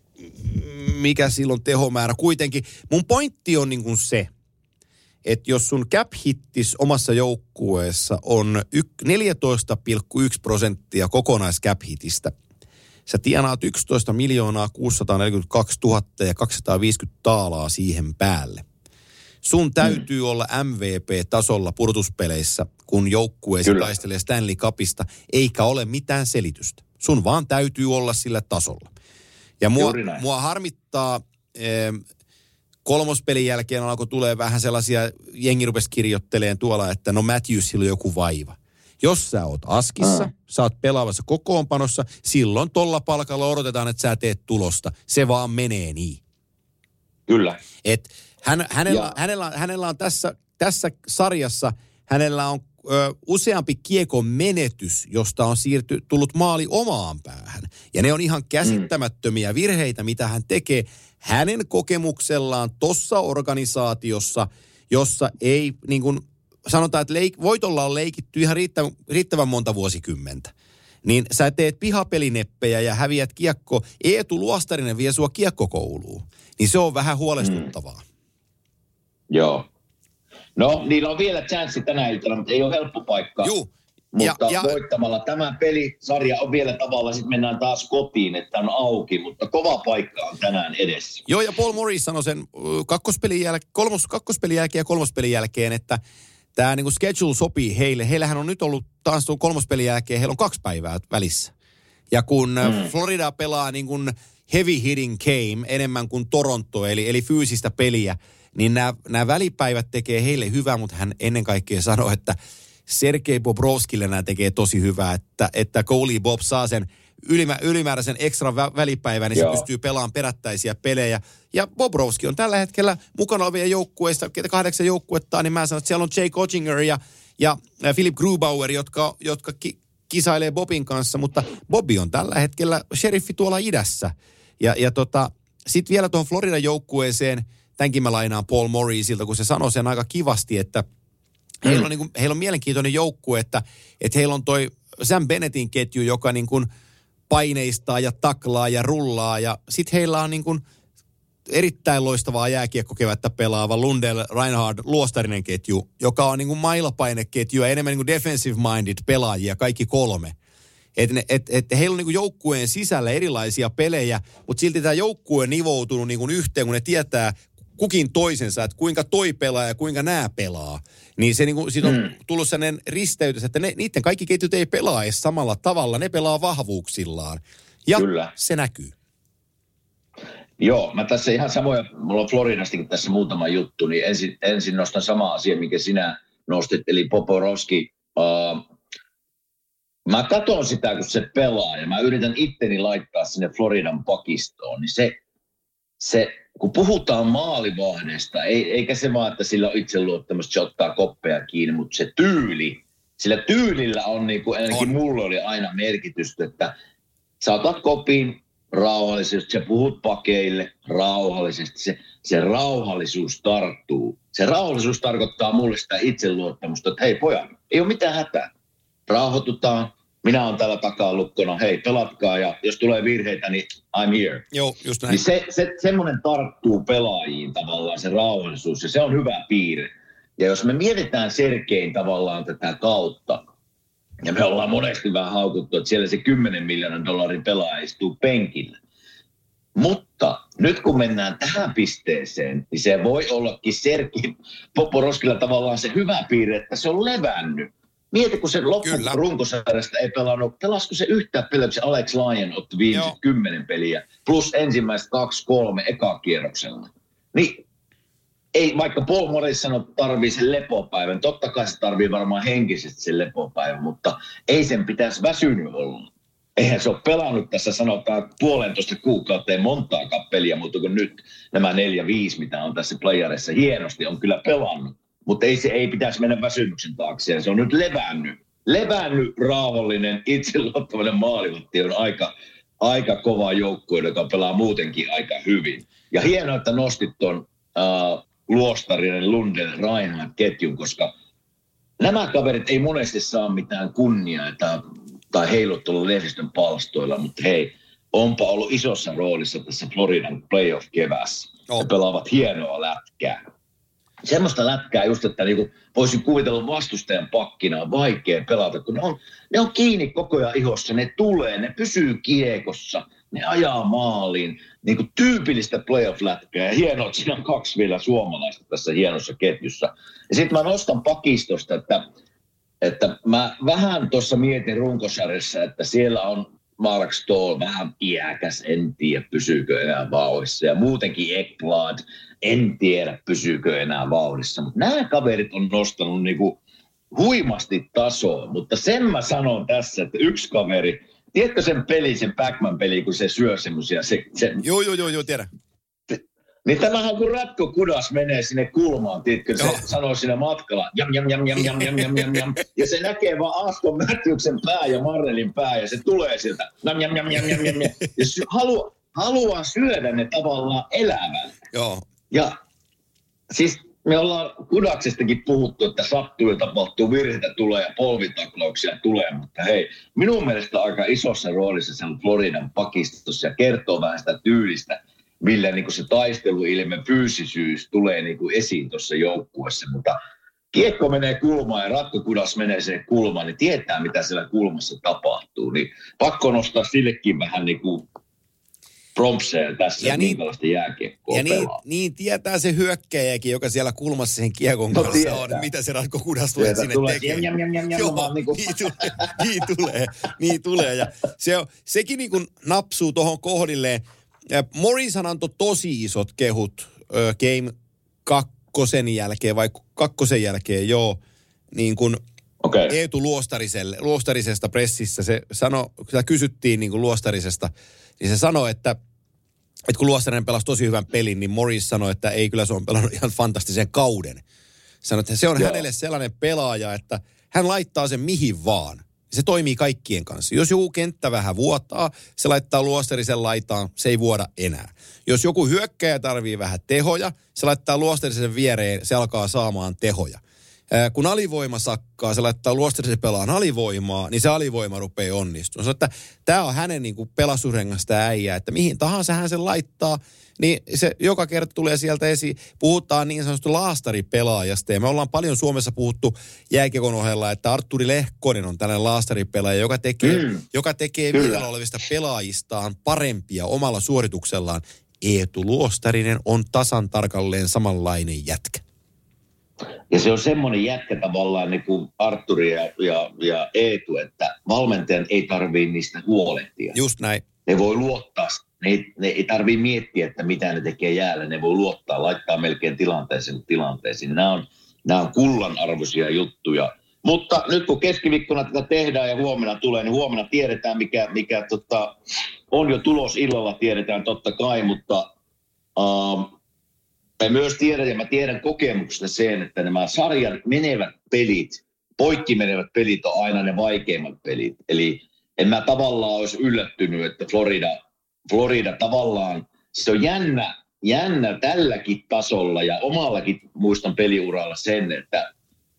mikä silloin tehomäärä. Kuitenkin mun pointti on niin kuin se, että jos sun cap hittis omassa joukkueessa on 14,1 prosenttia kokonais cap hitistä, sä tienaat 11 miljoonaa 642 000 ja 250 taalaa siihen päälle. Sun täytyy mm. olla MVP-tasolla pudotuspeleissä, kun joukkueesi Kyllä. taistelee Stanley Cupista, eikä ole mitään selitystä. Sun vaan täytyy olla sillä tasolla. Ja mua, mua harmittaa, eh, kolmospelin jälkeen alkoi tulee vähän sellaisia, jengi rupesi kirjoitteleen tuolla, että no Matthewsilla on joku vaiva. Jos sä oot askissa, mm. sä oot pelaavassa kokoonpanossa, silloin tolla palkalla odotetaan, että sä teet tulosta. Se vaan menee niin. Kyllä. Et hän, hänellä, hänellä, hänellä on tässä, tässä sarjassa, hänellä on ö, useampi kiekon menetys, josta on siirty, tullut maali omaan päähän. Ja ne on ihan käsittämättömiä virheitä, mitä hän tekee hänen kokemuksellaan tossa organisaatiossa, jossa ei niin kuin, sanotaan, että leik, voitolla on leikitty ihan riittävän, riittävän monta vuosikymmentä. Niin sä teet pihapelineppejä ja häviät kiekko. Eetu Luostarinen vie sua kiekkokouluun. Niin se on vähän huolestuttavaa. Mm. Joo. No, niillä on vielä chanssi tänä iltana, mutta ei ole helppo paikka. Juu. Mutta ja, ja, voittamalla tämä pelisarja on vielä tavalla, sitten mennään taas kotiin, että on auki, mutta kova paikka on tänään edessä. Joo, ja Paul Morris sanoi sen kakkospelin, jäl- kolmos, kakkospelin jälkeen ja kolmospelin jälkeen, että tämä niinku schedule sopii heille. Heillähän on nyt ollut taas tuon kolmospelin jälkeen, heillä on kaksi päivää välissä. Ja kun mm. Florida pelaa niin kuin heavy hitting game enemmän kuin Toronto, eli, eli fyysistä peliä, niin nämä, nämä välipäivät tekee heille hyvää, mutta hän ennen kaikkea sanoi, että Sergei Bobrovskille nämä tekee tosi hyvää, että, että Goalie Bob saa sen ylimä, ylimääräisen ekstra välipäivän, niin Joo. se pystyy pelaamaan perättäisiä pelejä. Ja Bobrovski on tällä hetkellä mukana olevia joukkueista, kahdeksan joukkuetta niin mä sanon, että siellä on Jake Ottinger ja, ja Philip Grubauer, jotka, jotka ki, kisailee Bobin kanssa, mutta Bobby on tällä hetkellä sheriffi tuolla idässä. Ja, ja tota, sitten vielä tuohon Floridan joukkueeseen – tämänkin mä lainaan Paul Morrisilta, kun se sanoi sen aika kivasti, että heillä on, niin kuin, heillä on mielenkiintoinen joukkue, että, että heillä on toi Sam Bennettin ketju, joka niin kuin paineistaa ja taklaa ja rullaa ja sitten heillä on niin kuin erittäin loistavaa jääkiekkokevättä pelaava Lundell Reinhard Luostarinen ketju, joka on niin kuin mailapaineketju ja enemmän niin kuin defensive minded pelaajia, kaikki kolme. Että et, et heillä on niinku joukkueen sisällä erilaisia pelejä, mutta silti tämä joukkue nivoutunut niinku yhteen, kun ne tietää, kukin toisensa, että kuinka toi pelaa ja kuinka nämä pelaa. Niin se niinku, siitä on mm. tullut sellainen risteytys, että ne, niiden kaikki ketjut ei pelaa edes samalla tavalla, ne pelaa vahvuuksillaan. Ja Kyllä. se näkyy. Joo, mä tässä ihan samoja, mulla on Floridastakin tässä muutama juttu, niin ensin, ensin nostan sama asia, mikä sinä nostit, eli Poporovski. Uh, mä katson sitä, kun se pelaa, ja mä yritän itteni laittaa sinne Floridan pakistoon, niin se, se kun puhutaan maalivahdesta, ei, eikä se vaan, että sillä on itseluottamus, se ottaa koppeja kiinni, mutta se tyyli, sillä tyylillä on niin kuin ainakin on. mulle oli aina merkitystä, että saatat kopin rauhallisesti, sä puhut pakeille rauhallisesti, se, se rauhallisuus tarttuu. Se rauhallisuus tarkoittaa mulle sitä itseluottamusta, että hei pojat, ei ole mitään hätää. Rauhoitutaan, minä olen täällä takaa lukkona, hei pelatkaa ja jos tulee virheitä, niin I'm here. Joo, just näin. Niin se, se, semmoinen tarttuu pelaajiin tavallaan, se rauhallisuus ja se on hyvä piirre. Ja jos me mietitään Serkein tavallaan tätä kautta, ja me ollaan monesti vähän haukuttu, että siellä se 10 miljoonan dollarin pelaaja istuu penkillä. Mutta nyt kun mennään tähän pisteeseen, niin se voi ollakin Serki Poporoskilla tavallaan se hyvä piirre, että se on levännyt Mieti, kun se loppu runkosarjasta ei pelannut, pelasko se yhtään peliä, se Alex Lyon otti viimeiset Joo. kymmenen peliä, plus ensimmäiset kaksi, kolme eka kierroksella. Niin ei, vaikka Paul Morris sanoi, että tarvii sen lepopäivän, totta kai se tarvii varmaan henkisesti sen lepopäivän, mutta ei sen pitäisi väsynyt olla. Eihän se ole pelannut tässä sanotaan puolentoista kuukauteen montaa kappeliä, mutta kun nyt nämä neljä, viisi, mitä on tässä playerissa hienosti, on kyllä pelannut mutta ei se ei pitäisi mennä väsymyksen taakse. Ja se on nyt levännyt. Levännyt rauhallinen, itseluottavainen maalivatti on aika, aika kova joukkue, joka pelaa muutenkin aika hyvin. Ja hienoa, että nostit tuon äh, Luostarinen, Lunden, Reinhardt ketjun, koska nämä kaverit ei monesti saa mitään kunniaa tai, tai heiluttelua lehdistön palstoilla, mutta hei, onpa ollut isossa roolissa tässä Floridan playoff-kevässä. Oh. Pelaavat hienoa lätkää. Semmoista lätkää just, että niinku voisin kuvitella vastustajan pakkina on vaikea pelata, kun ne on, ne on kiinni koko ajan ihossa, ne tulee, ne pysyy kiekossa, ne ajaa maaliin. Niin kuin tyypillistä playoff-lätkää. Ja hienoa, että siinä on kaksi vielä suomalaista tässä hienossa ketjussa. Ja sitten mä nostan pakistosta, että, että mä vähän tuossa mietin runkosarjassa, että siellä on Mark Stoll vähän iäkäs, en tiedä pysyykö enää vauhdissa. Ja muutenkin Ekblad, en tiedä pysyykö enää vauhdissa. Mutta nämä kaverit on nostanut niinku huimasti tasoa. Mutta sen mä sanon tässä, että yksi kaveri, tiedätkö sen peli, sen Pac-Man peli, kun se syö semmoisia, se, se, Joo, joo, joo, joo, tiedän. niin tämähän kun ratko kudas menee sinne kulmaan, tiedätkö, se Joo. sanoo siinä matkalla, jam, jam, jam, jam, jam, jam, jam, jam, jam, ja se näkee vaan Aston Matthewsen pää ja Marrelin pää, ja se tulee sieltä, jam, jam, jam, jam, jam, jam, ja sy- halu, haluaa syödä ne tavallaan elävän. Joo. Ja siis me ollaan kudaksestakin puhuttu, että sattuu ja tapahtuu, virheitä tulee ja polvitaklauksia tulee, mutta hei, minun mielestä aika isossa roolissa se on Floridan pakistossa ja kertoo vähän sitä tyylistä, millä niin kuin se taisteluilme, fyysisyys tulee niin kuin esiin tuossa joukkueessa, mutta kiekko menee kulmaan ja ratkokudas menee sinne kulmaan, niin tietää mitä siellä kulmassa tapahtuu, niin pakko nostaa sillekin vähän niin kuin prompseja tässä, Ja niin- jääkiekkoa Ja niin, niin tietää se hyökkäjäkin, joka siellä kulmassa sen kiekon No kanssa tietää. on, mitä se Ratko Kudas tulee Sieltä sinne tulee tekemään. jam, jam, jam, jam, Joo, vaan niinku- niin tulee, niin tulee, niin tulee. Ja se on, sekin niin kuin napsuu tuohon kohdilleen. Ja Morrishan antoi tosi isot kehut Game kakkosen jälkeen, vai kakkosen jälkeen, joo, niin kuin Okei. Eetu Luostariselle, Luostarisesta pressissä, se sitä kysyttiin niin kuin Luostarisesta, niin se sanoi, että, että kun Luostarinen pelasi tosi hyvän pelin, niin Morris sanoi, että ei kyllä se on pelannut ihan fantastisen kauden. Sanoi, että se on Joo. hänelle sellainen pelaaja, että hän laittaa sen mihin vaan. Se toimii kaikkien kanssa. Jos joku kenttä vähän vuotaa, se laittaa luosterisen laitaan, se ei vuoda enää. Jos joku hyökkäjä tarvii vähän tehoja, se laittaa luosterisen viereen, se alkaa saamaan tehoja. Kun alivoima sakkaa, se laittaa luostarisen pelaan alivoimaa, niin se alivoima rupeaa onnistumaan. että tämä on hänen niin kuin äijä, että mihin tahansa hän sen laittaa, niin se joka kerta tulee sieltä esiin. Puhutaan niin sanotusta laastaripelaajasta ja me ollaan paljon Suomessa puhuttu jääkiekon ohella, että Arturi Lehkonen on tällainen laastaripelaaja, joka tekee, mm. Joka tekee vielä olevista pelaajistaan parempia omalla suorituksellaan. Eetu Luostarinen on tasan tarkalleen samanlainen jätkä. Ja se on semmoinen jätkä tavallaan niin kuin Arturi ja, ja, ja Eetu, että valmentajan ei tarvii niistä huolehtia. Just näin. Ne voi luottaa, ne ei, ne ei tarvii miettiä, että mitä ne tekee jäällä. Ne voi luottaa, laittaa melkein tilanteeseen tilanteisiin. Nämä on, nämä on kullanarvoisia juttuja. Mutta nyt kun keskiviikkona tätä tehdään ja huomenna tulee, niin huomenna tiedetään, mikä, mikä tota, on jo tulos illalla, tiedetään totta kai, mutta um, me myös tiedän, ja mä tiedän kokemuksesta sen, että nämä sarjan menevät pelit, poikki menevät pelit on aina ne vaikeimmat pelit. Eli en mä tavallaan olisi yllättynyt, että Florida, Florida tavallaan, se on jännä, jännä tälläkin tasolla ja omallakin muistan peliuralla sen, että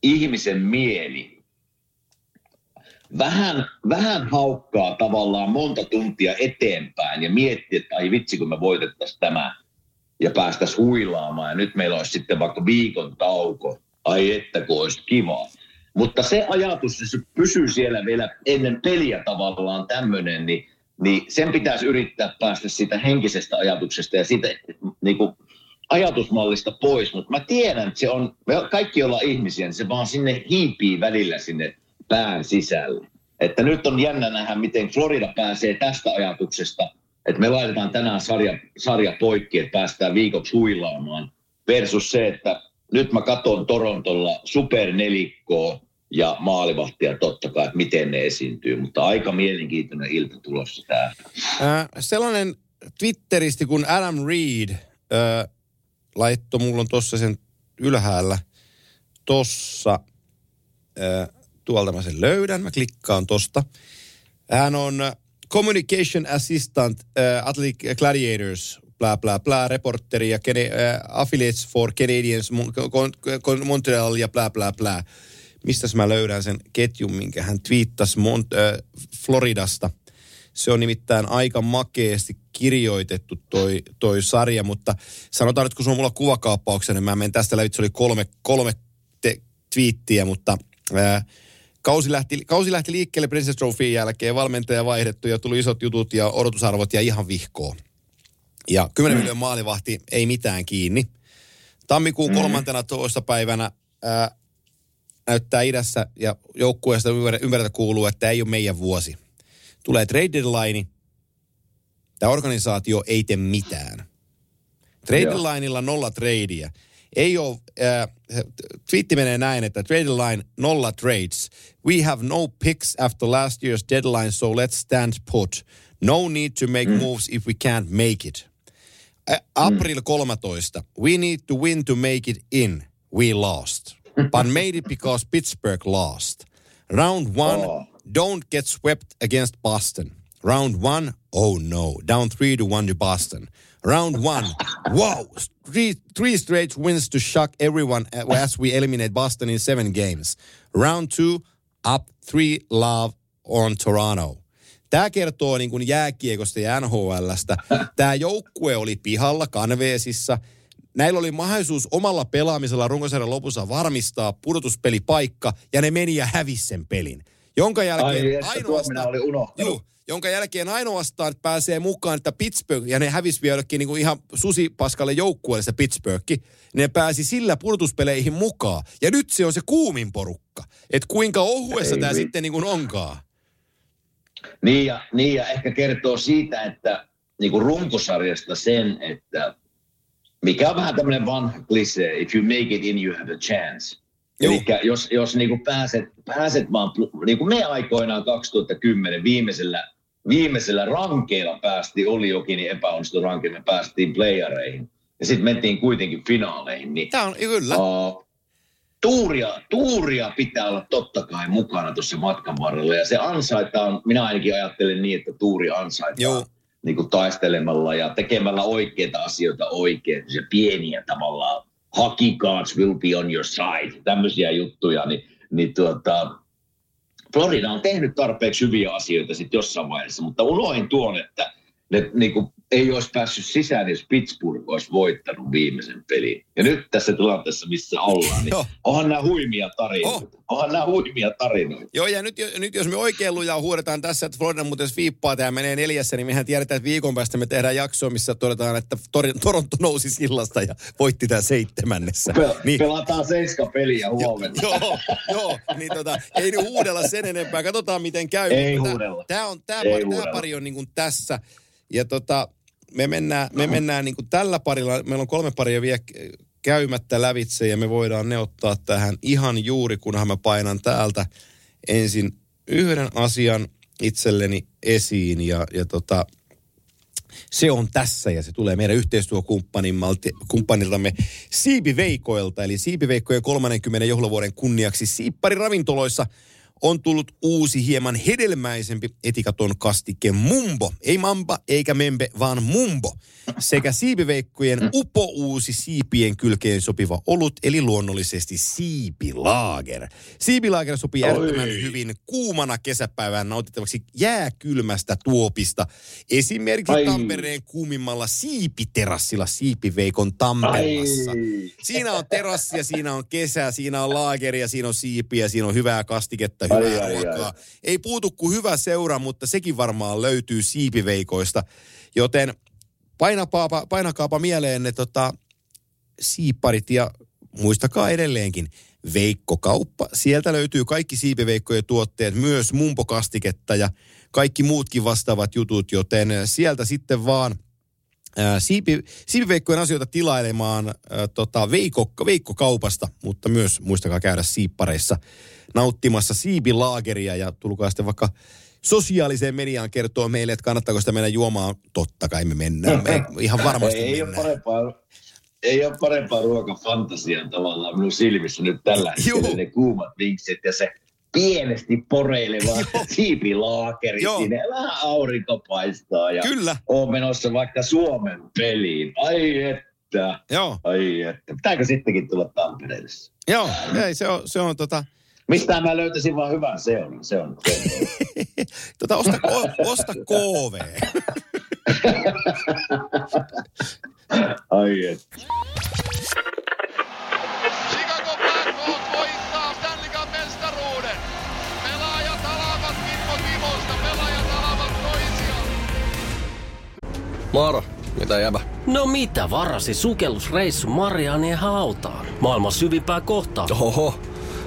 ihmisen mieli vähän, vähän haukkaa tavallaan monta tuntia eteenpäin ja miettii, että ai vitsi kun me voitettaisiin tämä ja päästäisiin huilaamaan ja nyt meillä olisi sitten vaikka viikon tauko. Ai että kun olisi kiva. Mutta se ajatus, jos se pysyy siellä vielä ennen peliä tavallaan tämmöinen, niin, niin sen pitäisi yrittää päästä siitä henkisestä ajatuksesta ja siitä niin kuin ajatusmallista pois. Mutta mä tiedän, että se on, me kaikki ollaan ihmisiä, niin se vaan sinne hiipii välillä sinne pään sisälle. Että nyt on jännä nähdä, miten Florida pääsee tästä ajatuksesta, että me laitetaan tänään sarja, sarja poikki, että päästään viikoksi huilaamaan, versus se, että nyt mä katson Torontolla supernelikkoa ja maalivahtia totta kai, että miten ne esiintyy, mutta aika mielenkiintoinen ilta tulossa tää. Äh, sellainen Twitteristi kuin Adam Reed äh, laittoi, mulla on tossa sen ylhäällä, tossa, äh, tuolta mä sen löydän, mä klikkaan tosta. Hän on Communication Assistant äh, Athletic Gladiators, bla bla bla, reporteri ja Kene, äh, Affiliates for Canadians, Mon- Montreal ja bla bla bla. Mistäs mä löydän sen ketjun, minkä hän twiittasi Mont- äh, Floridasta. Se on nimittäin aika makeasti kirjoitettu toi, toi sarja, mutta sanotaan nyt, kun se on mulla kuvakaappauksena, niin mä menen tästä läpi, se oli kolme, kolme te- twiittiä, mutta ää, kausi, lähti, kausi lähti liikkeelle Princess Trophyin jälkeen, valmentaja vaihdettu ja tuli isot jutut ja odotusarvot ja ihan vihkoa. Ja 10 mm. miljoonaa maalivahti, ei mitään kiinni. Tammikuun Mm. kolmantena toista päivänä ää, näyttää idässä ja joukkueesta ymmärretä kuuluu, että ei ole meidän vuosi. Tulee trade deadline, tämä organisaatio ei tee mitään. Trade Joo. deadlineilla nolla tradeia. Ei ole, äh, twiitti menee näin, että trade line nolla trades. We have no picks after last year's deadline, so let's stand put. No need to make Mm. moves if we can't make it. Ä- April 13. We need to win to make it in. We lost. But made it because Pittsburgh lost. Round one, Oh. don't get swept against Boston. Round one, oh no. Down three to one to Boston. Round one, wow. Three, three straight wins to shock everyone as we eliminate Boston in seven games. Round two, up three love on Toronto. Tämä kertoo niin kuin jääkiekosta ja NHLstä. Tämä joukkue oli pihalla Kanveesissa. Näillä oli mahdollisuus omalla pelaamisella runkosarjan lopussa varmistaa pudotuspelipaikka, ja ne meni ja hävisi sen pelin. Jonka jälkeen Ai olin unohtanut. Juu, jonka jälkeen ainoastaan pääsee mukaan, että Pittsburgh, ja ne hävisi vielä jollekin niin kuin ihan susipaskalle joukkueelle se Pittsburghi, ne pääsi sillä pudotuspeleihin mukaan. Ja nyt se on se kuumin porukka. Että kuinka ohuessa Ei tämä vi- sitten niin kuin onkaan. Niin ja, niin ja ehkä kertoo siitä, että niin kuin runkosarjasta sen, että mikä on vähän tämmöinen vanha klisee, if you make it in, you have a chance. Eli jos, jos niin kuin pääset, pääset vaan, niin kuin me aikoinaan 2010 viimeisellä, viimeisellä rankeilla päästiin, oli jokin niin epäonnistui rankeilla, me päästiin playereihin. Ja sitten mentiin kuitenkin finaaleihin. Niin, Tämä on, kyllä. Uh, tuuria, tuuria pitää olla totta kai mukana tuossa matkan varrella ja se ansaitaan, minä ainakin ajattelen niin, että tuuri ansaitaan Joo. niin kuin taistelemalla ja tekemällä oikeita asioita oikein, se pieniä tavallaan hockey gods will be on your side, tämmöisiä juttuja, niin, niin tuota, Florida on tehnyt tarpeeksi hyviä asioita sitten jossain vaiheessa, mutta unohin tuon, että ne niin kuin, ei olisi päässyt sisään, jos Pittsburgh olisi voittanut viimeisen pelin. Ja nyt tässä tilanteessa, missä ollaan, niin Joo. onhan nämä huimia tarinoita. Onhan nämä huimia tarinoita. Joo, ja nyt, nyt jos me oikein lujaa huudetaan tässä, että Florida muuten sviippaa tämä menee neljässä, niin mehän tiedetään, että viikon päästä me tehdään jaksoa, missä todetaan, että Tor- Toronto nousi sillasta ja voitti tämä seitsemännessä. Pel- Niin, Pelataan seiska peliä huomenna. joo, joo, niin tota, ei nyt huudella sen enempää. Katsotaan, miten käy. Ei huudella. Tämä, on, tämä, pari, tämä pari on niin kuin tässä. Ja tota, me mennään, me mennään niin kuin tällä parilla, meillä on kolme paria vielä käymättä lävitse ja me voidaan ne ottaa tähän ihan juuri, kunhan mä painan täältä ensin yhden asian itselleni esiin ja, ja tota, se on tässä ja se tulee meidän yhteistyökumppaniltamme Siipiveikoilta. Eli Siipiveikkojen 30 juhlavuoden kunniaksi Siippari ravintoloissa on tullut uusi hieman hedelmäisempi etikaton kastike Mumbo. Ei Mamba eikä Membe, vaan Mumbo. Sekä siipiveikkojen upo uusi siipien kylkeen sopiva olut, eli luonnollisesti siipilaager. Siipilaager sopii äärettömän hyvin kuumana kesäpäivään nautittavaksi jääkylmästä tuopista. Esimerkiksi Ai. Tampereen kuumimmalla siipiterassilla Siipiveikon Tamperelassa. Ai. Siinä on terassia, siinä on kesä, siinä on laageria, siinä on siipiä, siinä on hyvää kastiketta, Ai, hyvää ai, ruokaa. ai. Ei puutu kuin hyvä seura, mutta sekin varmaan löytyy siipiveikoista. Joten painakaapa, painakaapa mieleen ne tota, siiparit ja muistakaa edelleenkin Veikko-kauppa. Sieltä löytyy kaikki siipiveikkojen tuotteet, myös mumpokastiketta ja kaikki muutkin vastaavat jutut, joten sieltä sitten vaan siipi, siipiveikkojen asioita tilailemaan ää, tota, veikko, veikkokaupasta, mutta myös muistakaa käydä siippareissa nauttimassa siipilaageria ja tulkaa sitten vaikka sosiaaliseen mediaan kertoo meille, että kannattaako sitä mennä juomaan. Totta kai me mennään, me ihan varmasti ei ole mennään. parempaa, ei ole parempaa ruokafantasiaa tavallaan minun silmissä nyt tällä hetkellä. Ne kuumat vinksit ja se pienesti poreileva siipilaakeri Joo. sinne. Vähän aurinko paistaa ja Kyllä, on menossa vaikka Suomen peliin. Ai että, joo. ai että. Pitääkö sittenkin tulla Tampereelle? Joo, ei, se on, se on tota, Mistä mä löytäisin vaan hyvän seuran? Se on. Se on. tota, osta, o, osta KV. Ai et. Moro, mitä jäbä? No mitä varasi sukellusreissu Marianien hautaan? Maailman syvimpää kohtaa. Oho,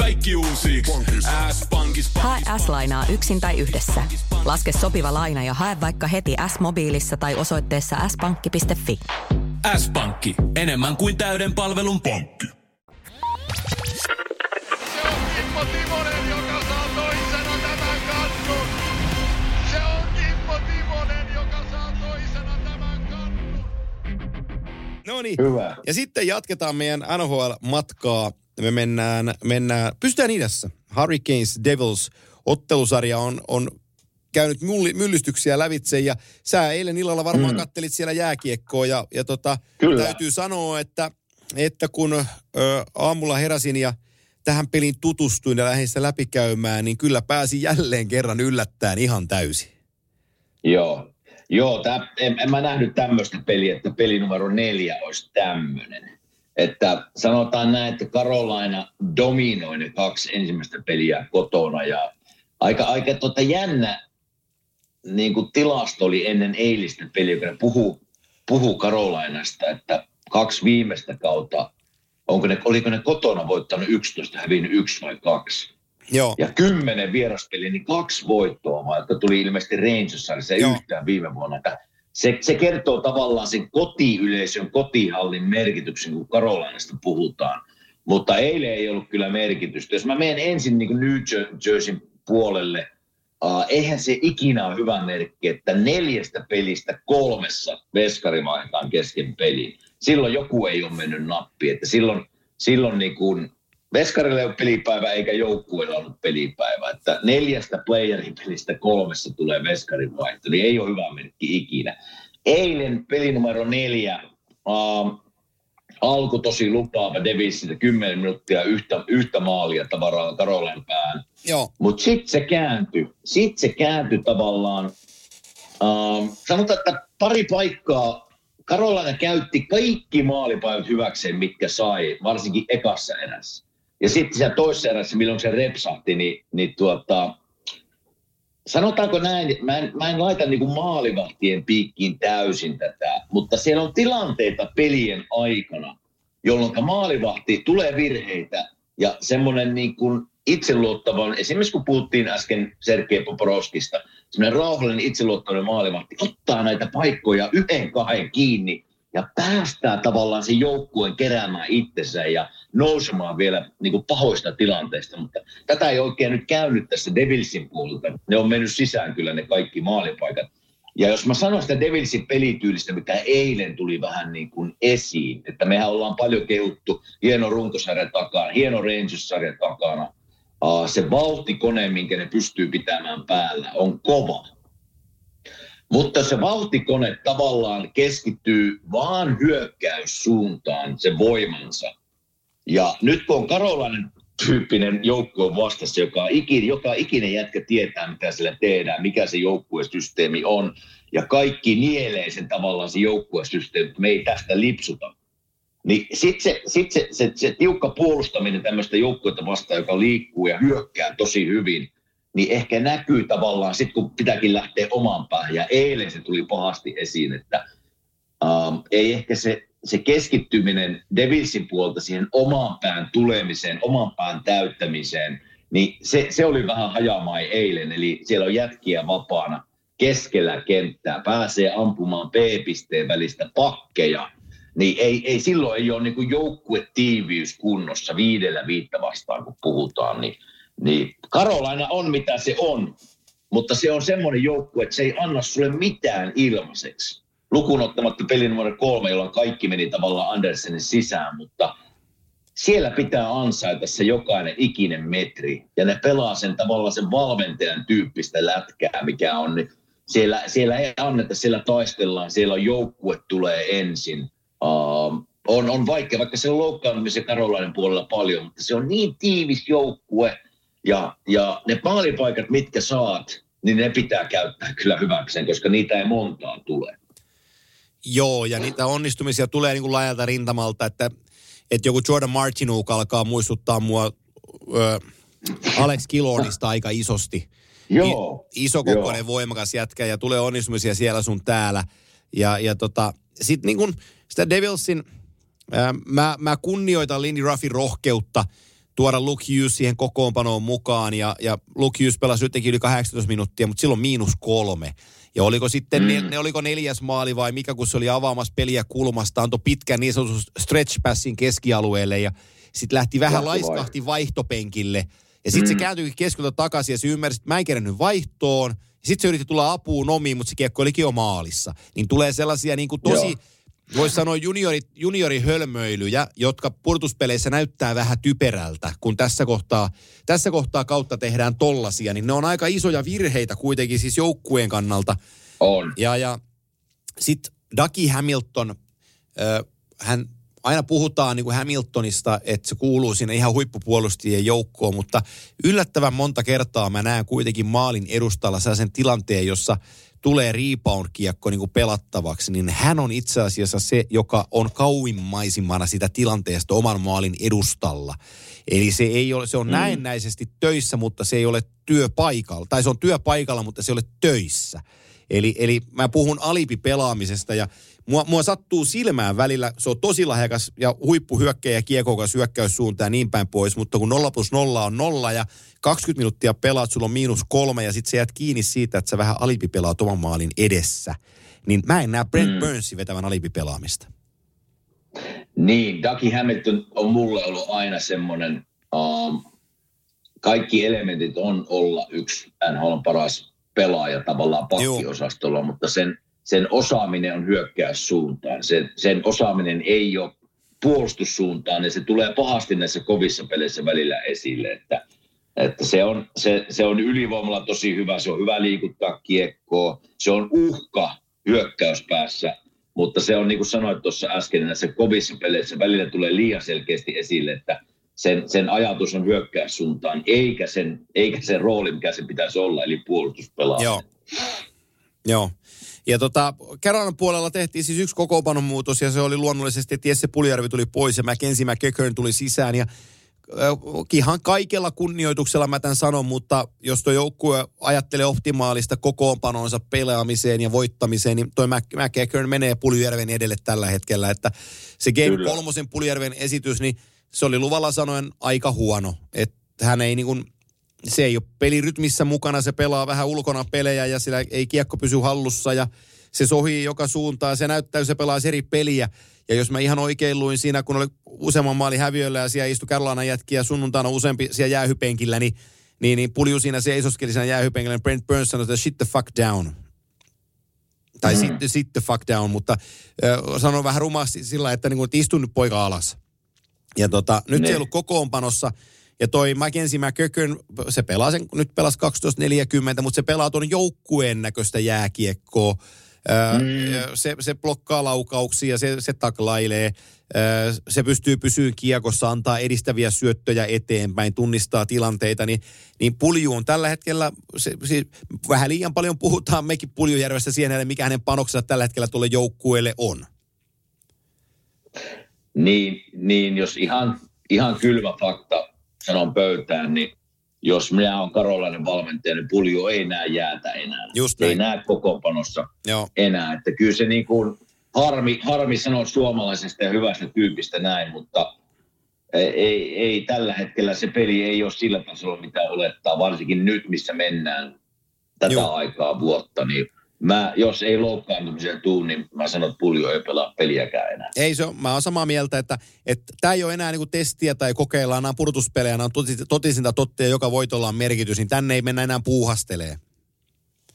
Kaikki uusi. S-pankis. Hae S-lainaa yksin tai yhdessä. Laske sopiva laina ja hae vaikka heti S-mobiilissa tai osoitteessa s-pankki.fi. S-pankki. Enemmän kuin täyden palvelun pankki. No niin. Hyvä. Ja sitten jatketaan meidän NHL-matkaa. Me mennään, mennään pystytään idässä. Hurricanes Devils ottelusarja on, on käynyt mulli, myllystyksiä lävitse ja sä eilen illalla varmaan mm. kattelit siellä jääkiekkoa ja, ja tota, Kyllä. täytyy sanoa, että, että kun ö, aamulla heräsin ja tähän peliin tutustuin ja lähdin sitä läpikäymään, niin kyllä pääsi jälleen kerran yllättäen ihan täysin. Joo. Joo, tää, en, en mä nähnyt tämmöistä peliä, että peli numero neljä olisi tämmöinen. Että sanotaan näin, että Carolina dominoi ne kaksi ensimmäistä peliä kotona ja aika, aika tota jännä niin kuin tilasto oli ennen eilistä peliä, kun ne puhuu, puhuu Carolinasta, että kaksi viimeistä kautta, onko ne, oliko ne kotona voittanut 11, hävinnyt yksi vai kaksi? Joo. Ja kymmenen vieraspeliä, niin kaksi voittoa, vaikka tuli ilmeisesti Rangersissa se Joo. yhtään viime vuonna. Että se, se kertoo tavallaan sen kotiyleisön, kotihallin merkityksen, kun Carolinasta puhutaan. Mutta eilen ei ollut kyllä merkitystä. Jos mä menen ensin niin New Jer- Jerseyn puolelle, uh, eihän se ikinä ole hyvä merkki, että neljästä pelistä kolmessa veskari kesken pelin. Silloin joku ei ole mennyt nappi. Että silloin, silloin niin kuin Veskarille ei ole pelipäivä eikä joukkueella ollut pelipäivä. Että neljästä playerin pelistä kolmessa tulee veskarin vaihto, niin ei ole hyvä merkki ikinä. Eilen peli numero neljä uh, alku tosi lupaava Devilsiltä 10 minuuttia yhtä, yhtä maalia tavaraa Karolen päähän. Joo. Mutta sitten se kääntyi. Sitten se kääntyi tavallaan. Uh, sanotaan, että pari paikkaa Karolainen käytti kaikki maalipaikat hyväkseen, mitkä sai, varsinkin ekassa erässä. Ja sitten siellä toisessa erässä, milloin se repsahti, niin, niin tuota, sanotaanko näin, mä en, mä en laita niinku maalivahtien piikkiin täysin tätä, mutta siellä on tilanteita pelien aikana, jolloin maalivahti tulee virheitä ja semmoinen niin kuin itseluottavan, esimerkiksi kun puhuttiin äsken Sergei Poporovskista, semmoinen rauhallinen itseluottavainen maalivahti ottaa näitä paikkoja yhden kahden kiinni ja päästää tavallaan sen joukkueen keräämään itsensä ja nousemaan vielä niin kuin pahoista tilanteista. Mutta tätä ei oikein nyt käynyt tässä Devilsin puolelta. Ne on mennyt sisään kyllä ne kaikki maalipaikat. Ja jos mä sanon sitä Devilsin pelityylistä, mikä eilen tuli vähän niin kuin esiin, että mehän ollaan paljon kehuttu hieno runkosarja takana, hieno Rangers-sarja takana. Se vauhtikone, minkä ne pystyy pitämään päällä, on kova. Mutta se vauhtikone tavallaan keskittyy vaan hyökkäyssuuntaan, se voimansa. Ja nyt kun on Karolainen tyyppinen joukkue vastassa, joka, ikin, joka ikinen jätkä tietää, mitä sillä tehdään, mikä se joukkuesysteemi on, ja kaikki nielee sen tavallaan se joukkuesysteemi, että me ei tästä lipsuta. Niin sitten se, sit se, se, se, tiukka puolustaminen tämmöistä joukkuetta vastaan, joka liikkuu ja hyökkää tosi hyvin, niin ehkä näkyy tavallaan sitten, kun pitääkin lähteä omaan päähän. Ja eilen se tuli pahasti esiin, että um, ei ehkä se, se keskittyminen Devilsin puolta siihen omaan pään tulemiseen, oman pään täyttämiseen, niin se, se oli vähän hajamai eilen. Eli siellä on jätkiä vapaana keskellä kenttää, pääsee ampumaan B-pisteen välistä pakkeja, niin ei, ei silloin ei ole niin joukkuetiiviys kunnossa viidellä viittä vastaan, kun puhutaan. Niin, niin Karolaina on mitä se on, mutta se on semmoinen joukkue, että se ei anna sulle mitään ilmaiseksi. Lukuun ottamatta pelin numero kolme, jolloin kaikki meni tavallaan Andersenin sisään, mutta siellä pitää ansaita se jokainen ikinen metri. Ja ne pelaa sen tavallaan sen valmentajan tyyppistä lätkää, mikä on, niin siellä, siellä ei anneta, siellä taistellaan, siellä joukkue tulee ensin. Uh, on, on vaikea, vaikka se on loukkaantumisen Karolainen puolella paljon, mutta se on niin tiivis joukkue ja, ja ne paalipaikat, mitkä saat, niin ne pitää käyttää kyllä hyväkseen, koska niitä ei montaa tule. Joo, ja niitä onnistumisia tulee niin kuin laajalta rintamalta, että, että joku Jordan Martinuk alkaa muistuttaa mua ö, Alex Kilonista aika isosti. Joo. Iso kokoinen, voimakas jätkä ja tulee onnistumisia siellä sun täällä. Ja, ja tota, sitten niin kuin sitä Devilsin, ää, mä, mä kunnioitan Lindy Ruffin rohkeutta tuoda Luke Hughes siihen kokoonpanoon mukaan. Ja, ja Luke Hughes pelasi jotenkin yli 18 minuuttia, mutta silloin miinus kolme. Ja oliko sitten, mm. ne, ne, oliko neljäs maali vai mikä, kun se oli avaamassa peliä kulmasta, antoi pitkän niin sanotun stretch passin keskialueelle ja sitten lähti vähän laiskahti vaihtopenkille. Ja sitten mm. se kääntyi keskeltä takaisin ja se ymmärsi, että mä en kerännyt vaihtoon. Sitten se yritti tulla apuun omiin, mutta se kiekko olikin jo maalissa. Niin tulee sellaisia niin kuin tosi, voisi sanoa juniori, juniorihölmöilyjä, jotka purtuspeleissä näyttää vähän typerältä, kun tässä kohtaa, tässä kohtaa kautta tehdään tollasia, niin ne on aika isoja virheitä kuitenkin siis joukkueen kannalta. On. Ja, ja sitten Ducky Hamilton, ö, hän aina puhutaan niin kuin Hamiltonista, että se kuuluu sinne ihan huippupuolustajien joukkoon, mutta yllättävän monta kertaa mä näen kuitenkin maalin edustalla sellaisen tilanteen, jossa tulee rebound-kiekko niin kuin pelattavaksi, niin hän on itse asiassa se, joka on kauimmaisimmana sitä tilanteesta oman maalin edustalla. Eli se, ei ole, se on mm. näennäisesti töissä, mutta se ei ole työpaikalla. Tai se on työpaikalla, mutta se ei ole töissä. Eli, eli mä puhun alipipelaamisesta ja mua, mua sattuu silmään välillä, se on tosi lahjakas ja huippuhyökkäjä kiekokas hyökkäyssuunta ja niin päin pois, mutta kun 0 plus 0 on nolla ja 20 minuuttia pelaat, sulla on miinus kolme ja sitten sä jäät kiinni siitä, että sä vähän alipipelaat oman maalin edessä, niin mä en näe Brent mm. Burnsin vetävän alipipelaamista. Niin, Ducky Hamilton on mulle ollut aina semmoinen, um, kaikki elementit on olla yksi NHL paras pelaaja tavallaan pakkiosastolla, Joo. mutta sen, sen osaaminen on hyökkäyssuuntaan. Sen, sen osaaminen ei ole puolustussuuntaan ja se tulee pahasti näissä kovissa peleissä välillä esille, että, että se, on, se, se on ylivoimalla tosi hyvä, se on hyvä liikuttaa kiekkoa, se on uhka hyökkäyspäässä, mutta se on niin kuin sanoit tuossa äsken, näissä kovissa peleissä välillä tulee liian selkeästi esille, että sen, sen ajatus on hyökkäyssuuntaan, eikä sen, eikä sen rooli, mikä se pitäisi olla, eli puolustuspelaaja. Joo. Joo. Ja tota, Keranan puolella tehtiin siis yksi kokoonpanon muutos ja se oli luonnollisesti, että Jesse Puljärvi tuli pois ja Mackenzie McEachern tuli sisään ja ihan kaikella kunnioituksella mä tämän sanon, mutta jos tuo joukkue ajattelee optimaalista kokoonpanonsa pelaamiseen ja voittamiseen, niin toi McEachern menee Puljärven edelle tällä hetkellä, että se Game Kyllä. kolmosen Puljärven esitys, niin se oli luvalla sanoen aika huono. Että hän ei niin kuin, se ei ole pelirytmissä mukana, se pelaa vähän ulkona pelejä ja sillä ei kiekko pysy hallussa ja se sohii joka suuntaan. Se näyttää, se pelaa eri peliä. Ja jos mä ihan oikein luin siinä, kun oli useamman maali häviöllä ja siellä istui Carolina jätkiä sunnuntaina useampi siellä jäähypenkillä, niin, niin, niin pulju siinä se isoskeli siinä jäähypenkillä, niin Brent Burns sanoi, että shit the fuck down. Tai mm. sit, sit the fuck down, mutta äh, sanoi vähän rumasti sillä, että, niin kuin, että istu nyt poika alas. Ja tota, nyt ne. se ei ollut kokoonpanossa. Ja toi Mackenzie McCurkin, se pelaa sen, nyt pelasi 12.40, mutta se pelaa tuon joukkueen näköistä jääkiekkoa. Mm. Se, se blokkaa laukauksia, se, se taklailee, se pystyy pysyyn kiekossa, antaa edistäviä syöttöjä eteenpäin, tunnistaa tilanteita, niin, niin Pulju on tällä hetkellä, se, se, vähän liian paljon puhutaan mekin Puljujärvestä siihen, mikä hänen panoksensa tällä hetkellä tuolle joukkueelle on. Niin, niin jos ihan, ihan kylmä fakta sanon pöytään, niin jos minä olen karolainen valmentaja, niin Puljo ei näe jäätä enää. Just ei näe kokoonpanossa Joo. enää. Että kyllä se niin kuin, harmi, harmi sanoa suomalaisesta ja hyvästä tyypistä näin, mutta ei, ei tällä hetkellä se peli ei ole sillä tasolla, mitä olettaa, varsinkin nyt, missä mennään tätä Joo. aikaa vuotta, niin mä, jos ei loukkaantumisen tuu, niin mä sanon, että Puljo ei pelaa peliäkään enää. Ei se mä oon samaa mieltä, että tämä ei ole enää niinku testiä tai kokeillaan nämä pudotuspelejä, nämä on toti- totisinta totteja, joka voitolla on merkitys, niin tänne ei mennä enää puuhastelee.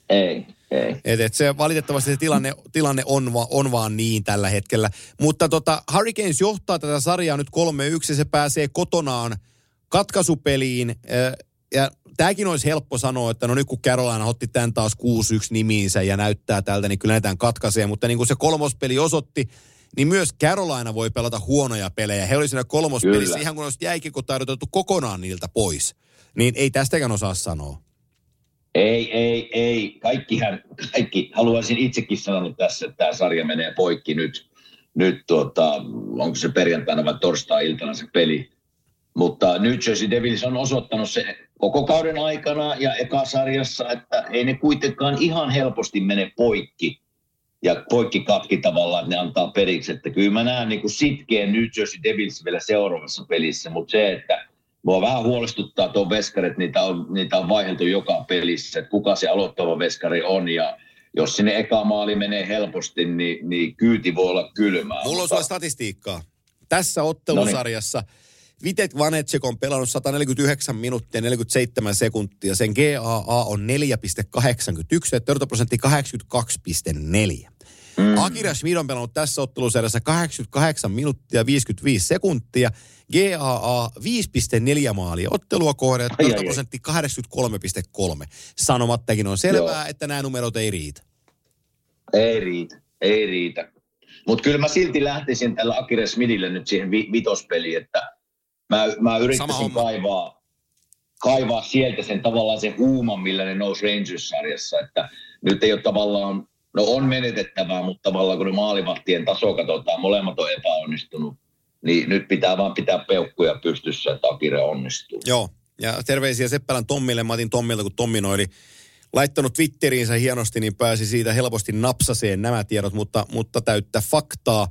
Ei, ei. Et, et se valitettavasti se tilanne, tilanne on, va, on vaan niin tällä hetkellä. Mutta tota, Hurricanes johtaa tätä sarjaa nyt 3-1 ja se pääsee kotonaan katkaisupeliin. Ja tämäkin olisi helppo sanoa, että no nyt kun Carolina otti tämän taas 6-1 nimiinsä ja näyttää tältä, niin kyllä ne tämän katkaisee. Mutta niin kuin se kolmospeli osoitti, niin myös Carolina voi pelata huonoja pelejä. He oli siinä kolmospelissä Kyllä. ihan kun olisi jääkikot otettu kokonaan niiltä pois. Niin ei tästäkään osaa sanoa. Ei, ei, ei. Kaikkihan, kaikki. Haluaisin itsekin sanonut tässä, että tämä sarja menee poikki nyt. Nyt tuota, onko se perjantaina vai torstai-iltana se peli. Mutta New Jersey Devils on osoittanut se koko kauden aikana ja ekasarjassa, että ei ne kuitenkaan ihan helposti mene poikki. Ja poikki katki tavallaan, että ne antaa periksi. Että kyllä mä näen niin sitkeen New Jersey Devils vielä seuraavassa pelissä, mutta se, että Mua vähän huolestuttaa tuo veskari, että niitä on, niitä on vaihdeltu joka pelissä, että kuka se aloittava veskari on ja jos sinne eka maali menee helposti, niin, niin kyyti voi olla kylmää. Mulla on sulle statistiikkaa. Tässä ottelusarjassa Vitek Vanecek on pelannut 149 minuuttia 47 sekuntia. Sen GAA on 4,81 ja torjuntaprosentti 82,4. Mm. Akira Schmid on pelannut tässä ottelusarjassa 88 minuuttia 55 sekuntia. GAA 5,4 maalia ottelua kohden torjuntaprosentti 83,3. Sanomattakin on selvää, Joo. että nämä numerot ei riitä. Ei riitä, ei riitä. Mutta kyllä mä silti lähtisin tällä Akire Smithille nyt siihen vi- vitospeliin, että mä, mä yrittäisin kaivaa, kaivaa sieltä sen tavallaan se huuman, millä ne nousi Rangers-sarjassa, että nyt ei ole tavallaan, no on menetettävää, mutta tavallaan kun ne maalivahtien taso katsotaan, molemmat on epäonnistunut, niin nyt pitää vaan pitää peukkuja pystyssä, että Akire onnistuu. Joo, ja terveisiä Seppälän Tommille. Mä otin Tommilta, kun Tommi oli laittanut Twitteriinsä hienosti, niin pääsi siitä helposti napsaseen nämä tiedot, mutta, mutta täyttä faktaa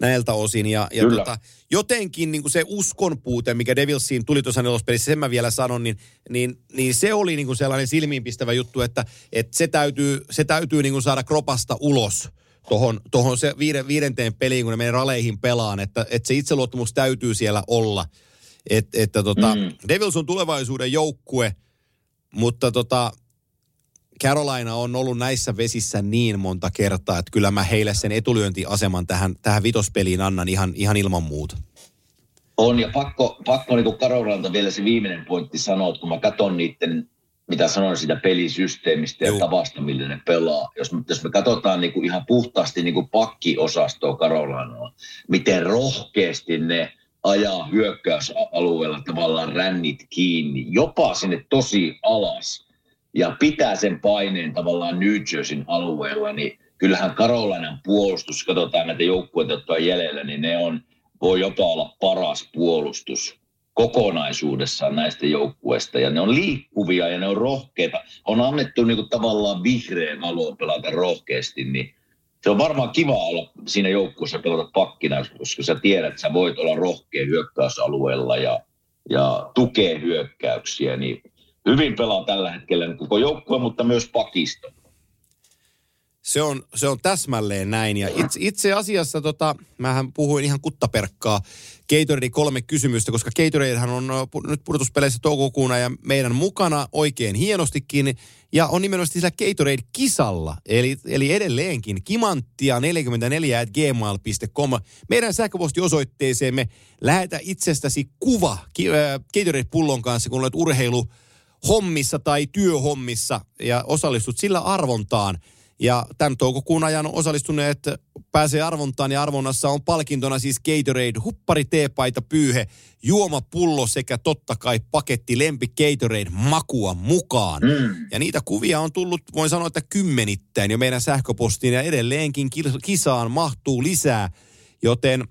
näiltä osin. Ja, ja Kyllä. tota, jotenkin niin kuin se uskon puute, mikä Devilsiin tuli tuossa nelospelissä, sen mä vielä sanon, niin, niin, niin se oli niin kuin sellainen silmiinpistävä juttu, että, että se täytyy, se täytyy niin kuin saada kropasta ulos tohon, tohon se viiden, viidenteen peliin, kun ne menee raleihin pelaan, että, että se itseluottamus täytyy siellä olla. Et, että tota. Mm. Devils on tulevaisuuden joukkue, mutta tota, Carolina on ollut näissä vesissä niin monta kertaa, että kyllä mä heille sen etulyöntiaseman tähän, tähän vitospeliin annan ihan, ihan ilman muuta. On, ja pakko, pakko niin Karolalta vielä se viimeinen pointti sanoa, että kun mä katson niiden, mitä sanoin siitä pelisysteemistä ja Juu. tavasta, millä ne pelaa. Jos, me- jos me katsotaan niin kuin ihan puhtaasti niin kuin pakkiosastoa Karolanaa, miten rohkeasti ne ajaa hyökkäysalueella tavallaan rännit kiinni, jopa sinne tosi alas, ja pitää sen paineen tavallaan New Jerseyn alueella, niin kyllähän Karolainen puolustus, katsotaan näitä joukkueita, jotka on jäljellä, niin ne on, voi jopa olla paras puolustus kokonaisuudessaan näistä joukkueista. Ja ne on liikkuvia ja ne on rohkeita. On annettu niin kuin tavallaan vihreän valoon pelata rohkeasti, niin se on varmaan kiva olla siinä joukkueessa pelata pakkina, koska sä tiedät, että sä voit olla rohkea hyökkäysalueella ja, ja tukea hyökkäyksiä. Niin hyvin pelaa tällä hetkellä koko joukkue, mutta myös pakisto. Se on, se on täsmälleen näin. Ja itse, itse asiassa, tota, mähän puhuin ihan kuttaperkkaa Gatoradin kolme kysymystä, koska Gatoradehan on pu- nyt pudotuspeleissä toukokuuna ja meidän mukana oikein hienostikin. Ja on nimenomaan sillä Gatorade-kisalla. Eli, eli edelleenkin kimanttia 44 at gmail.com. Meidän sähköpostiosoitteeseemme lähetä itsestäsi kuva ö, Gatorade-pullon kanssa, kun olet urheilu hommissa tai työhommissa ja osallistut sillä arvontaan. Ja tämän toukokuun ajan osallistuneet pääsee arvontaan ja arvonnassa on palkintona siis Gatorade, huppari, teepaita, pyyhe, juomapullo sekä totta kai paketti lempi Gatorade makua mukaan. Mm. Ja niitä kuvia on tullut, voin sanoa, että kymmenittäin jo meidän sähköpostiin ja edelleenkin kisaan mahtuu lisää, joten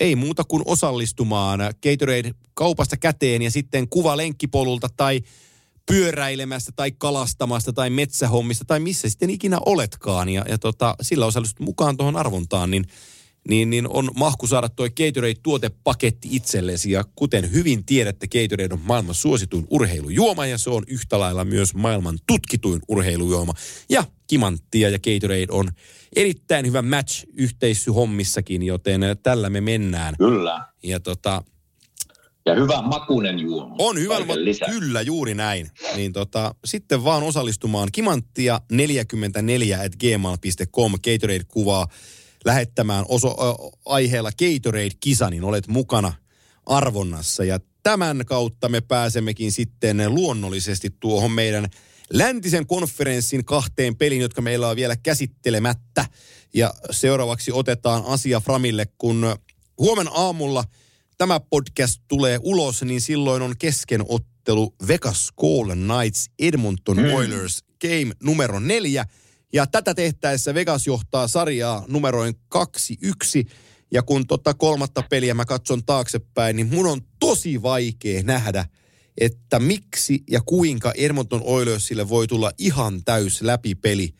ei muuta kuin osallistumaan Gatorade kaupasta käteen ja sitten kuva lenkkipolulta tai pyöräilemästä tai kalastamasta tai metsähommista tai missä sitten ikinä oletkaan. Ja, ja tota, sillä osallistut mukaan tuohon arvontaan, niin, niin, niin on mahku saada tuo Gatorade-tuotepaketti itsellesi. Ja kuten hyvin tiedätte, Gatorade on maailman suosituin urheilujuoma ja se on yhtä lailla myös maailman tutkituin urheilujuoma. Ja Kimanttia ja Gatorade on erittäin hyvä match yhteishyhommissakin, joten tällä me mennään. Kyllä. Ja tota, Ja hyvä makunen juoma. on hyvä, ma- kyllä juuri näin. Niin tota, sitten vaan osallistumaan kimanttia 44 at gmail.com Gatorade kuvaa lähettämään oso, ö, aiheella Gatorade-kisa, niin olet mukana arvonnassa. Ja tämän kautta me pääsemmekin sitten luonnollisesti tuohon meidän läntisen konferenssin kahteen peliin, jotka meillä on vielä käsittelemättä. Ja seuraavaksi otetaan asia Framille, kun huomenna aamulla tämä podcast tulee ulos, niin silloin on keskenottelu Vegas Golden Knights Edmonton Oilers game numero neljä. Ja tätä tehtäessä Vegas johtaa sarjaa numeroin 2-1. Ja kun tota kolmatta peliä mä katson taaksepäin, niin mun on tosi vaikea nähdä, että miksi ja kuinka Edmonton Oilersille voi tulla ihan täys läpipeli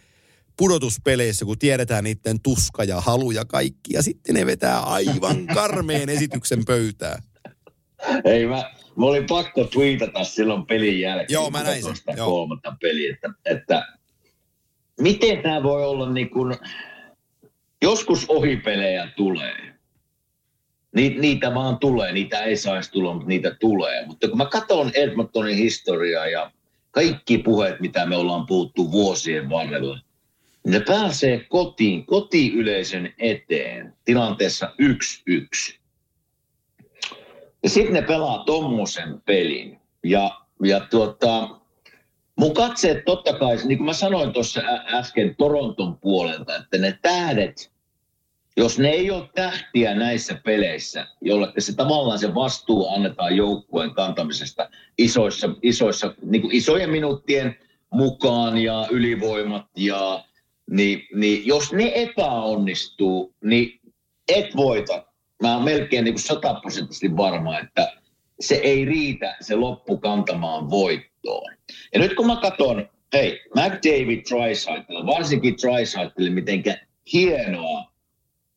pudotuspeleissä, kun tiedetään niiden tuska ja halu ja kaikki. Ja sitten ne vetää aivan karmeen esityksen pöytään. Ei mä, mä olin pakko twiitata silloin pelin jälkeen. Joo, mä kun näin sen, joo. kolmatta peliä, että, että miten tämä voi olla niin kuin, joskus ohipelejä tulee. Ni, niitä vaan tulee, niitä ei saisi tulla, mutta niitä tulee. Mutta kun mä katson Edmontonin historiaa ja kaikki puheet, mitä me ollaan puhuttu vuosien varrella, ne pääsee kotiin, kotiyleisön eteen tilanteessa 1-1. Ja sitten ne pelaa tommosen pelin. Ja, ja tuota, mun katseet totta kai, niin kuin mä sanoin tuossa äsken Toronton puolelta, että ne tähdet, jos ne ei ole tähtiä näissä peleissä, jolle se tavallaan se vastuu annetaan joukkueen kantamisesta isoissa, isoissa, niin kuin isojen minuuttien mukaan ja ylivoimat ja niin, niin jos ne epäonnistuu, niin et voita. Mä oon melkein niin sataprosenttisesti varma, että se ei riitä se loppu kantamaan voittoon. Ja nyt kun mä katson, hei, McDavid Tricycle, varsinkin Tricycle, mitenkä hienoa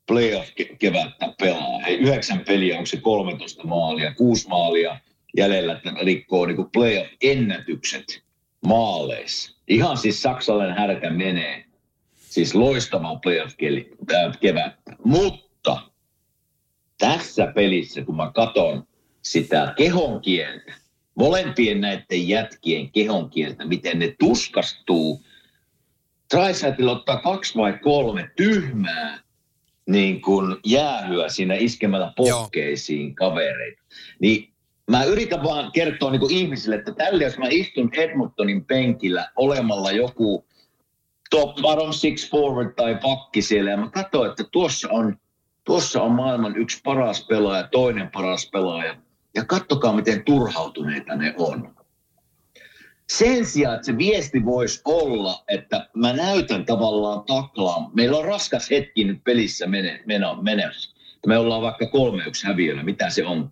playoff-kevättä pelaa. Hei, yhdeksän peliä, onko se 13 maalia, kuusi maalia jäljellä, että rikkoo niin playoff-ennätykset maaleissa. Ihan siis saksalainen härkä menee. Siis loistavaa playoff-kevättä. Mutta tässä pelissä, kun mä katson sitä kehon kieltä, molempien näiden jätkien kehon kieltä, miten ne tuskastuu. Tricycle ottaa kaksi vai kolme tyhmää niin kuin jäähyä siinä iskemällä pokkeisiin kavereita. Niin mä yritän vaan kertoa niin kuin ihmisille, että tällä jos mä istun Edmontonin penkillä olemalla joku top bottom six forward tai pakki siellä ja mä katson, että tuossa on, tuossa on maailman yksi paras pelaaja, toinen paras pelaaja. Ja kattokaa, miten turhautuneita ne on. Sen sijaan, että se viesti voisi olla, että mä näytän tavallaan taklaan. Meillä on raskas hetki nyt pelissä menossa. Me ollaan vaikka kolme yksi häviöllä, mitä se on.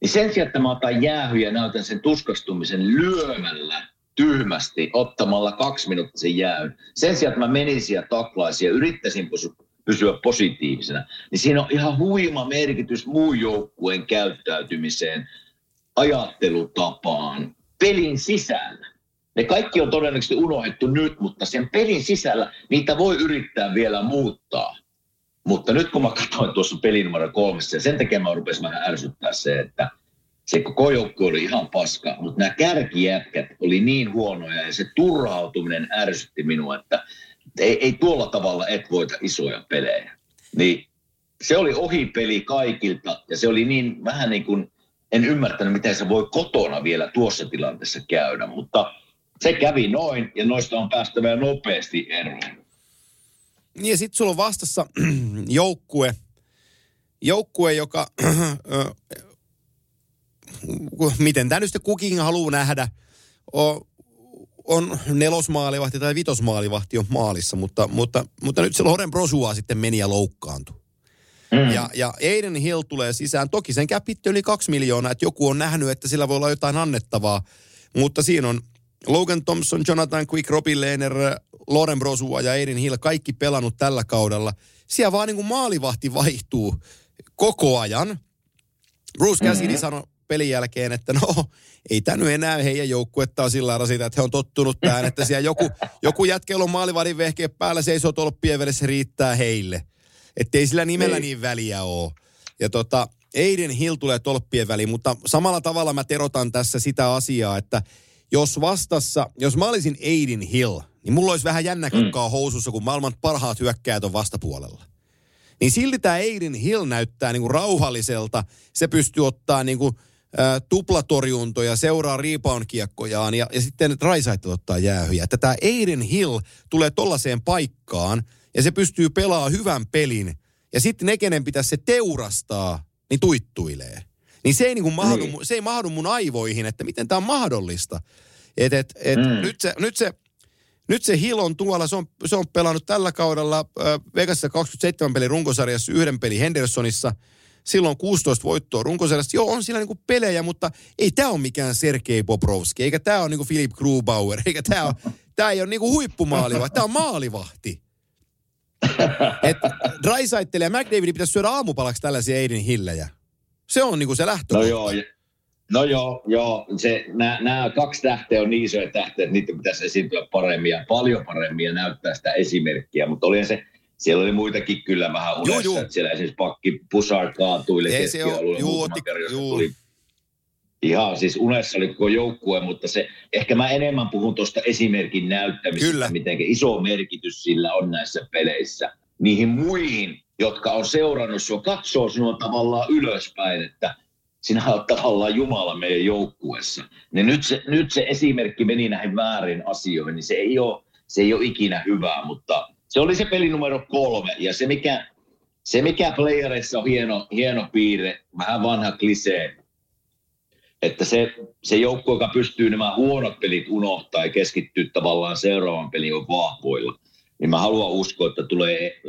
Niin sen sijaan, että mä otan jäähyä ja näytän sen tuskastumisen lyömällä tyhmästi ottamalla kaksi minuuttisen jäyn. Sen sijaan, että mä menisin ja taklaisin ja yrittäisin pysy- pysyä positiivisena, niin siinä on ihan huima merkitys muun joukkueen käyttäytymiseen, ajattelutapaan, pelin sisällä. Ne kaikki on todennäköisesti unohdettu nyt, mutta sen pelin sisällä niitä voi yrittää vielä muuttaa. Mutta nyt kun mä katsoin tuossa pelin numero kolmessa, ja sen takia mä rupesin vähän ärsyttää se, että se koko joukkue oli ihan paska, mutta nämä kärkijätkät oli niin huonoja ja se turhautuminen ärsytti minua, että ei, ei tuolla tavalla et voita isoja pelejä. Niin se oli ohipeli kaikilta ja se oli niin vähän niin kuin, en ymmärtänyt miten se voi kotona vielä tuossa tilanteessa käydä, mutta se kävi noin ja noista on päästävä nopeasti eroon. Niin ja sitten sulla on vastassa joukkue, joukkue, joka, miten tämä nyt sitten kukin haluaa nähdä, on, on nelosmaalivahti tai vitosmaalivahti on maalissa, mutta, mutta, mutta nyt se Loren Brosua sitten meni ja loukkaantui. Mm. Ja, ja Aiden Hill tulee sisään. Toki sen käpitti yli kaksi miljoonaa, että joku on nähnyt, että sillä voi olla jotain annettavaa. Mutta siinä on Logan Thompson, Jonathan Quick, Robin Lehner, Loren Brosua ja Erin Hill, kaikki pelannut tällä kaudella. Siellä vaan niin kuin maalivahti vaihtuu koko ajan. Bruce Cassidy mm-hmm. sanoi pelin jälkeen, että no, ei tämä nyt enää heidän joukkuetta sillä rasita, että he on tottunut tähän, että siellä joku, joku jätkeillä on maalivahdin vehkeä päällä, seisoo tolppien vedessä, riittää heille. Että ei sillä nimellä ei. niin väliä ole. Ja tota, Aiden Hill tulee tolppien väliin, mutta samalla tavalla mä terotan tässä sitä asiaa, että jos vastassa, jos mä olisin Aiden Hill, niin mulla olisi vähän jännä mm. housussa, kun maailman parhaat hyökkäät on vastapuolella. Niin silti tämä Aiden Hill näyttää niinku rauhalliselta. Se pystyy ottaa niinku, tuplatorjuntoja, seuraa rebound-kiekkojaan ja, ja sitten Raisaitel ottaa jäähyjä. Että tämä Aiden Hill tulee tollaiseen paikkaan ja se pystyy pelaamaan hyvän pelin. Ja sitten ne, kenen pitäisi se teurastaa, niin tuittuilee. Niin se ei, niinku mahdu, niin. se ei mahdu mun aivoihin, että miten tämä on mahdollista. Et, et, et mm. nyt, se, nyt, se, nyt se Hill on tuolla, se on, se on pelannut tällä kaudella äh, Vegasissa 27 pelin runkosarjassa, yhden peli Hendersonissa. Silloin 16 voittoa runkosarjassa. Joo, on siellä niinku pelejä, mutta ei tämä ole mikään Sergei Bobrovski, eikä tämä ole niinku Philip Grubauer, eikä tämä ole, tää ei ole niinku huippumaalivahti, tämä on maalivahti. että Dreisaitl ja McDavid pitäisi syödä aamupalaksi tällaisia Aiden Hillejä. Se on niinku se lähtökohta. No joo, no joo, joo. Se, nämä kaksi tähteä on niin isoja tähteä, että niitä pitäisi esiintyä paremmin ja paljon paremmin ja näyttää sitä esimerkkiä. Mutta oli se, siellä oli muitakin kyllä vähän unessa, joo, joo. että siellä esimerkiksi pakki Pusard kaatui keskialueella muutaman kerran, tuli Ihan siis unessa oli koko joukkue, mutta se, ehkä mä enemmän puhun tuosta esimerkin näyttämisestä, Kyllä. miten iso merkitys sillä on näissä peleissä. Niihin muihin, jotka on seurannut sinua, katsoo sinua tavallaan ylöspäin, että sinä olet tavallaan Jumala meidän joukkueessa. Niin nyt se, nyt se esimerkki meni näihin väärin asioihin, niin se ei ole, se ei ole ikinä hyvää, mutta se oli se peli numero kolme. Ja se mikä, se mikä playereissa on hieno, hieno piirre, vähän vanha klisee, että se, se joukko, joka pystyy nämä huonot pelit unohtaa ja keskittyy tavallaan seuraavan pelin on vahvoilla, niin mä haluan uskoa, että tulee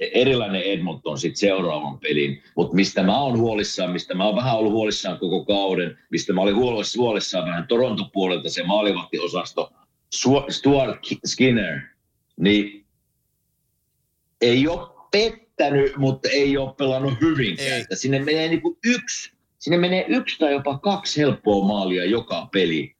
erilainen Edmonton sitten seuraavan pelin. Mutta mistä mä oon huolissaan, mistä mä oon vähän ollut huolissaan koko kauden, mistä mä olin huolissaan vähän Toronto puolelta se maalivahtiosasto, Stuart Skinner, niin ei ole pettänyt, mutta ei ole pelannut hyvinkään. Ei. Sinne menee niinku yksi sinne menee yksi tai jopa kaksi helppoa maalia joka peli.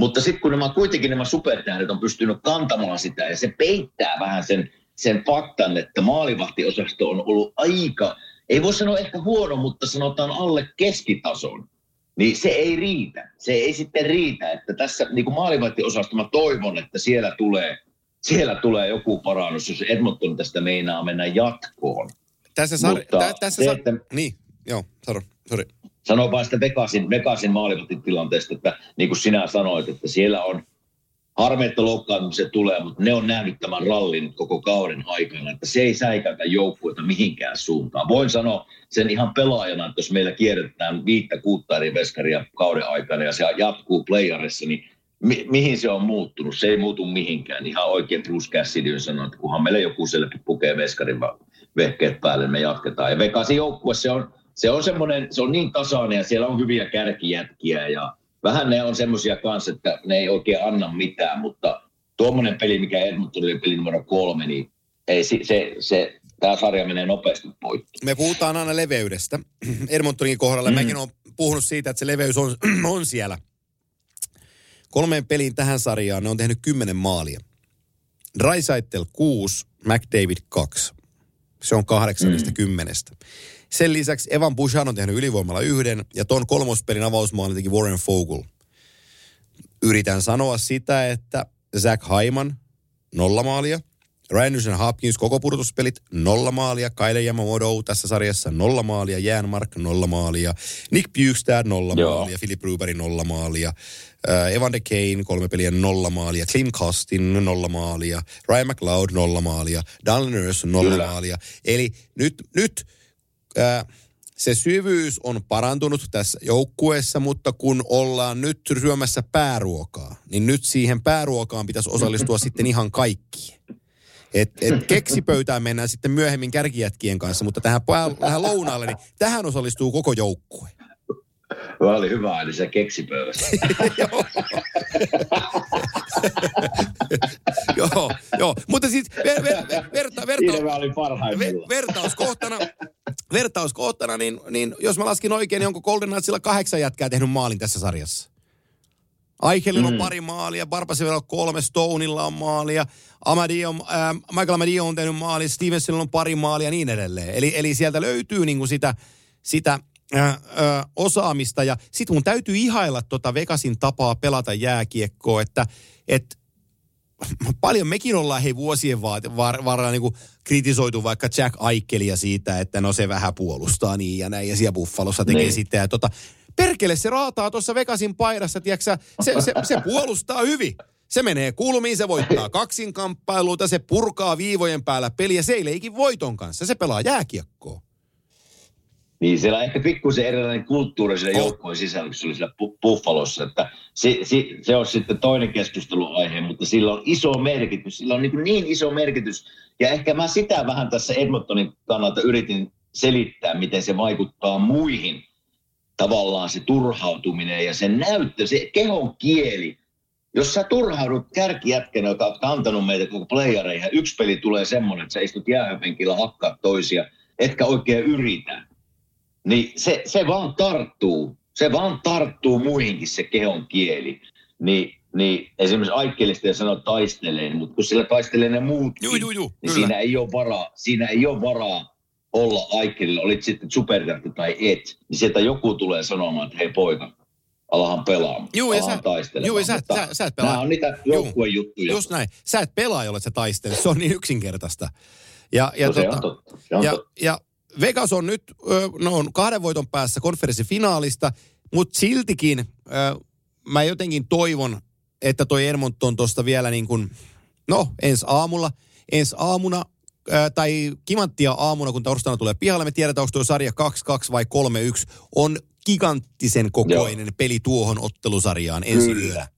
Mutta sitten kun nämä kuitenkin nämä supertähdet on pystynyt kantamaan sitä ja se peittää vähän sen, sen faktan, että maalivahtiosasto on ollut aika, ei voi sanoa ehkä huono, mutta sanotaan alle keskitason, niin se ei riitä. Se ei sitten riitä, että tässä niin kuin maalivahtiosasto mä toivon, että siellä tulee, siellä tulee joku parannus, jos Edmonton tästä meinaa mennä jatkoon. Tässä, sar- Mutta tä- tässä se, sa- että, niin, joo, sorry, sorry. Sanoin vain sitä Vegasin, Vegasin tilanteesta, että niin kuin sinä sanoit, että siellä on harmi, että loukkaantumiset tulee, mutta ne on nähnyt tämän rallin koko kauden aikana, että se ei säikäytä joukkueita mihinkään suuntaan. Voin sanoa sen ihan pelaajana, että jos meillä kierretään viittä kuutta eri veskaria kauden aikana ja se jatkuu playerissa, niin mi- mihin se on muuttunut? Se ei muutu mihinkään. Ihan oikein Bruce Cassidy sanoi, että kunhan meillä joku selkeä pukee veskarin vehkeet päälle, me jatketaan. Ja Vegasin joukkue se on se on semmoinen, se on niin tasainen ja siellä on hyviä kärkijätkiä ja vähän ne on semmoisia kanssa, että ne ei oikein anna mitään, mutta tuommoinen peli, mikä Edmonton oli peli numero kolme, niin ei, se, se, se tämä sarja menee nopeasti poikki. Me puhutaan aina leveydestä. Edmontonin kohdalla mm. mäkin olen puhunut siitä, että se leveys on, on siellä. Kolmeen peliin tähän sarjaan ne on tehnyt kymmenen maalia. Drysaitel 6, McDavid 2. Se on kahdeksannesta mm. kymmenestä. Sen lisäksi Evan Bushan on tehnyt ylivoimalla yhden ja ton kolmospelin avausmaalin teki Warren Fogel. Yritän sanoa sitä, että Zach Hyman, nolla maalia. Ryan Hopkins koko pudotuspelit, nolla maalia. Kyle Yamamoto tässä sarjassa, nolla maalia. Järnmark, nolla maalia. Nick Bukestad, nolla Joo. maalia. Philip Ruberi, nolla maalia. Uh, Evan DeCane, kolme peliä, nolla maalia. Klim Costin, nolla maalia. Ryan McLeod, nolla maalia. Dallin Nurse, nolla Kyllä. maalia. Eli nyt, nyt se syvyys on parantunut tässä joukkueessa, mutta kun ollaan nyt ryömässä pääruokaa, niin nyt siihen pääruokaan pitäisi osallistua sitten ihan kaikki. Et, et keksipöytään mennään sitten myöhemmin kärkijätkien kanssa, mutta tähän, tähän lounaalle, niin tähän osallistuu koko joukkue. Tämä oli hyvä, eli se keksipöydässä. joo, joo. Mutta siis ver, ver, ver, verta, verta, mä olin ver, vertauskohtana, vertauskohtana niin, niin, jos mä laskin oikein, niin onko Golden Knightsilla kahdeksan jätkää tehnyt maalin tässä sarjassa? Aichelilla on pari maalia, Barbasevilla on kolme, Stoneilla on maalia, Amadio, äh, Michael Amadio on tehnyt maalia, Stevensonilla on pari maalia ja niin edelleen. Eli, eli sieltä löytyy niinku sitä, sitä osaamista ja sit mun täytyy ihailla tota Vegasin tapaa pelata jääkiekkoa, että et, paljon mekin ollaan hei vuosien vaat- var- varrella niinku kritisoitu vaikka Jack Aikelia siitä, että no se vähän puolustaa niin ja näin ja siellä Buffalossa tekee Niin. sitä ja tota. Perkele se raataa tuossa Vegasin paidassa, tiedätkö, se, se, se puolustaa hyvin. Se menee kulmiin, se voittaa kaksinkamppailuita, se purkaa viivojen päällä peliä, se ei leikin voiton kanssa, se pelaa jääkiekkoa. Niin siellä on ehkä pikkusen erilainen kulttuuri siellä Oh. joukkojen sisällä, kun se oli siellä Bu- Buffalossa. Että se, se, se on sitten toinen keskusteluaihe, mutta sillä on iso merkitys. Sillä on niin, niin iso merkitys. Ja ehkä mä sitä vähän tässä Edmontonin kannalta yritin selittää, miten se vaikuttaa muihin. Tavallaan se turhautuminen ja se näyttö, se kehon kieli. Jos sä turhaudut kärkijätkänä, joka on kantanut meitä koko playereihin, yksi peli tulee semmoinen, että sä istut jäähypenkillä hakkaa toisia, etkä oikein yritä niin se, se vaan tarttuu. Se vaan tarttuu muihinkin se kehon kieli. Ni, niin esimerkiksi Aikkelista ja sanoo taistelee, mutta kun sillä taistelee ne muutkin, Juu, juu, juu, niin kyllä. siinä ei, ole varaa, siinä ei ole varaa olla Aikkelilla, olit sitten supertähti tai et, niin sieltä joku tulee sanomaan, että hei poika, alahan pelaamaan, Juu, ja alahan sä- taistelemaan. juu, ja sä- sä- sä et pelaa. Nämä on niitä joukkueen juttuja. Just näin. Sä et pelaa, jolle sä taistelet. Se on niin yksinkertaista. Ja, ja, no, se tota, on totta. Se on ja, totta. ja Vegas on nyt, no on kahden voiton päässä konferenssifinaalista, mutta siltikin mä jotenkin toivon, että toi Edmonton tuosta vielä niin kuin, no ensi aamulla, ensi aamuna tai kimanttia aamuna, kun torstaina tulee pihalle, me tiedetään, onko tuo sarja 2-2 vai 3-1, on giganttisen kokoinen peli tuohon ottelusarjaan ensi Kyllä.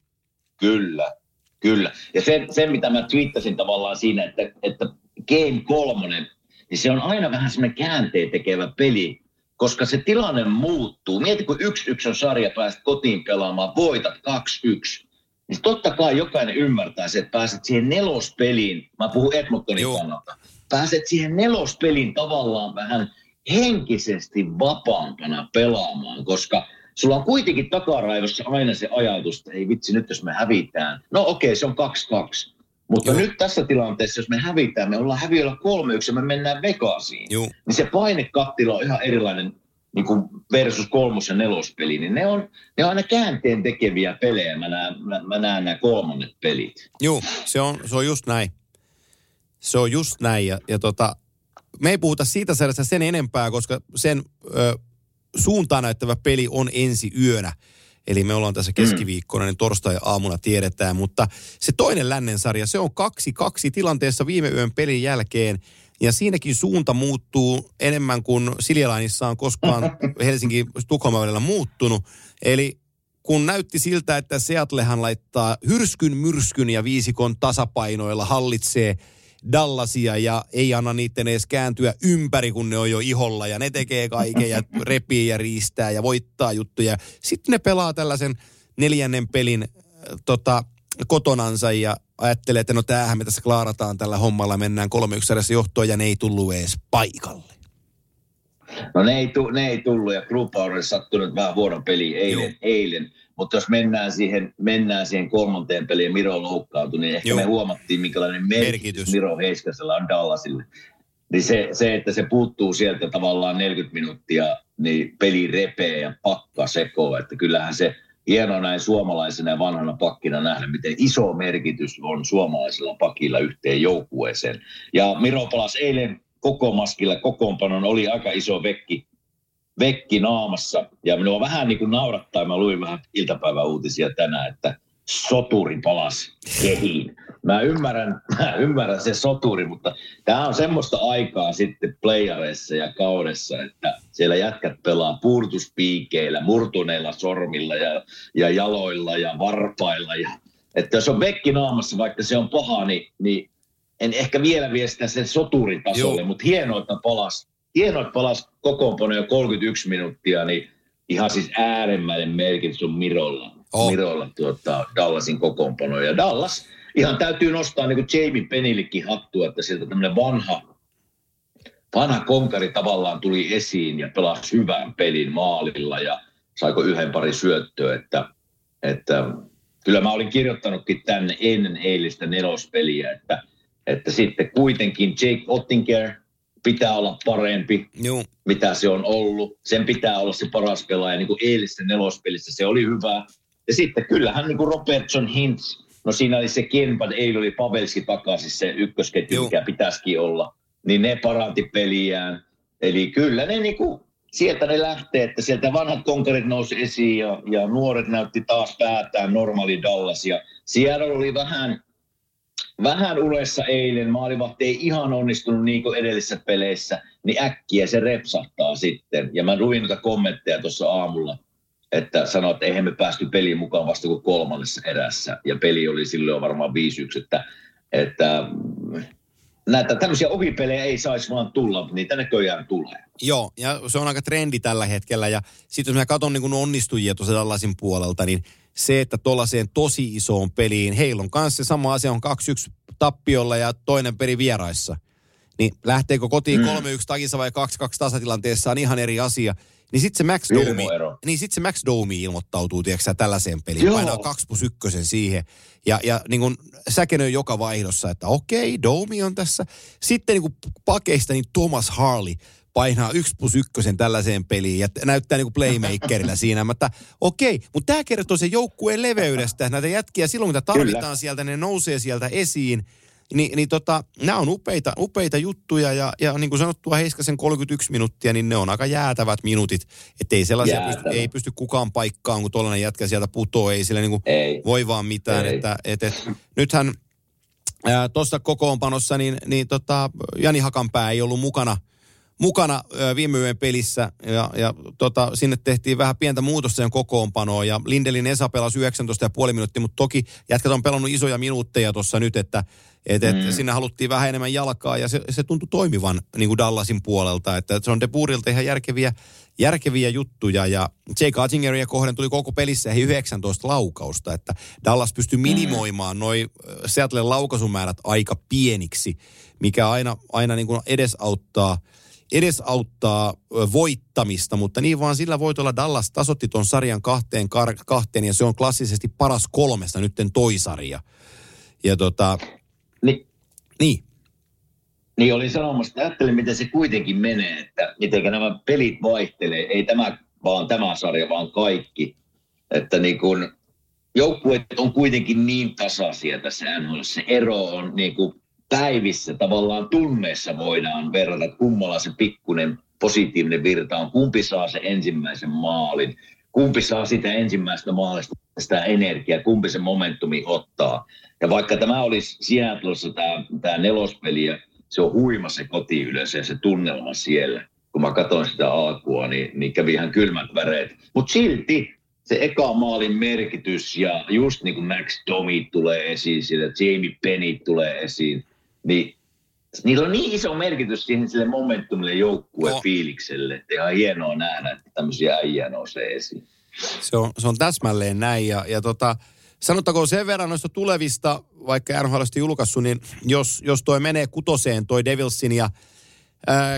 Kyllä, kyllä. Ja sen, sen mitä mä twiittasin tavallaan siinä, että, että Game kolmonen, niin se on aina vähän semmoinen käänteen tekevä peli, koska se tilanne muuttuu. Mieti, kun yksi yksi on sarja, pääset kotiin pelaamaan, voitat 2-1. Niin totta kai jokainen ymmärtää se, että pääset siihen nelospeliin, mä puhun Edmontonin Joo. kannalta, pääset siihen nelospeliin tavallaan vähän henkisesti vapaampana pelaamaan, koska sulla on kuitenkin takaraivossa aina se ajatus, että ei vitsi, nyt jos me hävitään. No okei, se on 2-2. Mutta Joo. nyt tässä tilanteessa, jos me hävitään, me ollaan häviöllä 3-1 ja me mennään Vegasiin. Juu. Niin se painekattila on ihan erilainen niin kuin versus kolmos- ja nelospeli. Niin ne on, ne on aina käänteen tekeviä pelejä. Mä näen, mä, mä näen nämä kolmannet pelit. Joo, se on, se on just näin. Se on just näin. Ja, ja tota, me ei puhuta siitä sarjasta sen enempää, koska sen ö, suuntaan näyttävä peli on ensi yönä. Eli me ollaan tässä keskiviikkona, niin torstai-aamuna tiedetään. Mutta se toinen lännen sarja, se on 2-2 tilanteessa viime yön pelin jälkeen. Ja siinäkin suunta muuttuu enemmän kuin Siljalainissa on koskaan Helsinki-Tukholman välillä muuttunut. Eli kun näytti siltä, että Seattlehan laittaa hyrskyn, myrskyn ja viisikon tasapainoilla hallitsee Dallasia ja ei anna niiden edes kääntyä ympäri, kun ne on jo iholla ja ne tekee kaiken ja repii ja riistää ja voittaa juttuja. Sitten ne pelaa tällaisen neljännen pelin äh, tota, kotonansa ja ajattelee, että no tämähän me tässä klaarataan tällä hommalla, mennään 3 1 johtoon ja ne ei tullut edes paikalle. No ne ei, tu, ne ei tullut ja on sattunut vähän huonon peli eilen, Joo. eilen. Mutta jos mennään siihen, mennään siihen kolmanteen peliin ja Miro loukkaantui, niin ehkä Joo. me huomattiin, minkälainen merkitys, Merkitys. Miro Heiskasella on Dallasille. Niin se, se, että se puuttuu sieltä tavallaan 40 minuuttia, niin peli repee ja pakka sekoo. Että kyllähän se hienoa näin suomalaisena ja vanhana pakkina nähdä, miten iso merkitys on suomalaisella pakilla yhteen joukkueeseen. Ja Miro palasi eilen koko maskilla kokoonpanon, oli aika iso vekki, vekki naamassa. Ja minua vähän niin kuin naurattaa, mä luin vähän iltapäiväuutisia tänään, että soturi palasi kehiin. Mä ymmärrän, mä ymmärrän se soturi, mutta tämä on semmoista aikaa sitten playareissa ja kaudessa, että siellä jätkät pelaa puurtuspiikeillä, murtuneilla sormilla ja, ja jaloilla ja varpailla. Ja, että jos on vekki naamassa, vaikka se on paha, niin, niin en ehkä vielä vie sitä sen soturitasolle, Joo. mutta hienoa, että palas, hienoa, että palas kokoonpano jo 31 minuuttia, niin ihan siis äärimmäinen merkitys on Mirolla. oh. Miroilla tuota, Dallasin kokoonpano. Ja Dallas, ihan täytyy nostaa niin kuin Jamie Penillikin hattua, että sieltä tämmöinen vanha, vanha konkari tavallaan tuli esiin ja pelasi hyvän pelin maalilla ja saiko yhden pari syöttöä, että, että kyllä mä olin kirjoittanutkin tänne ennen eilistä nelospeliä, että, että sitten kuitenkin Jake Ottinger pitää olla parempi, Joo. mitä se on ollut. Sen pitää olla se paras pelaaja, niin kuin eilisessä nelospelissä se oli hyvä. Ja sitten kyllähän niin kuin Robertson Hintz, no siinä oli se Kenpad, eilen oli Pavelski takaisin se ykkösketju, Joo. mikä pitäisikin olla. Niin ne paranti peliään. Eli kyllä ne niin kuin, sieltä ne lähtee, että sieltä vanhat konkarit nousi esiin ja, ja nuoret näytti taas päätään normaali Dallas. Ja siellä oli vähän, vähän unessa eilen, maalivahti ei ihan onnistunut niin kuin edellisissä peleissä, niin äkkiä se repsahtaa sitten. Ja mä luin noita kommentteja tuossa aamulla, että sanoi, että eihän me päästy peliin mukaan vasta kuin kolmannessa erässä. Ja peli oli silloin varmaan 5-1, että, että näitä tämmöisiä ohipelejä ei saisi vaan tulla, mutta niitä näköjään tulee. Joo, ja se on aika trendi tällä hetkellä. Ja sitten jos mä katson niin onnistujia tuossa Dallasin puolelta, niin se, että tuollaiseen tosi isoon peliin, heillä on kanssa se sama asia, on 2-1 tappiolla ja toinen peri vieraissa. Niin lähteekö kotiin mm. 3-1 takissa vai 2-2 tasatilanteessa on ihan eri asia. Niin sitten se Max Domi, niin sit se Max Domi ilmoittautuu, tiedätkö tällaiseen peliin. Joo. Painaa 2 plus 1 siihen. Ja, ja niin kuin säkenöi joka vaihdossa, että okei, Domi on tässä. Sitten niin pakeista niin Thomas Harley painaa 1 plus 1 tällaiseen peliin ja näyttää niin kuin playmakerilla siinä. Mutta okei, mutta tämä kertoo sen joukkueen leveydestä. Näitä jätkiä silloin, kun tarvitaan Kyllä. sieltä, ne nousee sieltä esiin. Ni, niin tota, nämä on upeita, upeita juttuja ja, ja niin kuin sanottua Heiskasen 31 minuuttia, niin ne on aika jäätävät minuutit. Että ei sellaisia pysty, ei pysty kukaan paikkaan, kun tuollainen jätkä sieltä putoo, ei sille niin kuin ei. voi vaan mitään. Ei. Että, et, et, nythän tuossa kokoonpanossa, niin, niin tota, Jani Hakanpää ei ollut mukana – mukana viime yön pelissä ja, ja tota, sinne tehtiin vähän pientä muutosta sen kokoonpanoon ja Lindelin Esa pelasi 19,5 minuuttia, mutta toki jätkät on pelannut isoja minuutteja tuossa nyt, että et, et mm. sinne haluttiin vähän enemmän jalkaa ja se, se tuntui toimivan niin kuin Dallasin puolelta, että se on De Boerilta ihan järkeviä, järkeviä juttuja ja Jake Attingeria kohden tuli koko pelissä 19 laukausta, että Dallas pystyi mm. minimoimaan mm. noin Seattlen laukaisumäärät aika pieniksi, mikä aina, aina niin kuin edesauttaa – edesauttaa voittamista, mutta niin vaan sillä voitolla Dallas tasotti ton sarjan kahteen, kahteen ja se on klassisesti paras kolmesta nytten toisarja. Ja tota, niin. niin. Niin olin sanomassa, että ajattelin, miten se kuitenkin menee, että miten nämä pelit vaihtelee. Ei tämä vaan tämä sarja, vaan kaikki. Että niin kun, joukkueet on kuitenkin niin tasaisia tässä NHL. Se ero on niin kuin päivissä, tavallaan tunneissa voidaan verrata, että kummalla se pikkuinen positiivinen virta on, kumpi saa se ensimmäisen maalin, kumpi saa sitä ensimmäistä maalista sitä energiaa, kumpi se momentumi ottaa. Ja vaikka tämä olisi Seattleissa tämä, tämä nelospeli ja se on huima se kotiyleisö ja se tunnelma siellä. Kun mä katsoin sitä alkua, niin, niin kävi ihan kylmät väreet. Mutta silti se eka maalin merkitys ja just niin kuin Max Domi tulee esiin, sillä Jamie Penny tulee esiin, niin niillä on niin iso merkitys siihen sille momentumille joukkueen no. fiilikselle, että ihan hienoa nähdä, että tämmöisiä äijä nousee esiin. Se on, se on täsmälleen näin ja, ja tota, sanottakoon sen verran noista tulevista, vaikka NHL julkaissut, niin jos, jos toi menee kutoseen toi Devilsin ja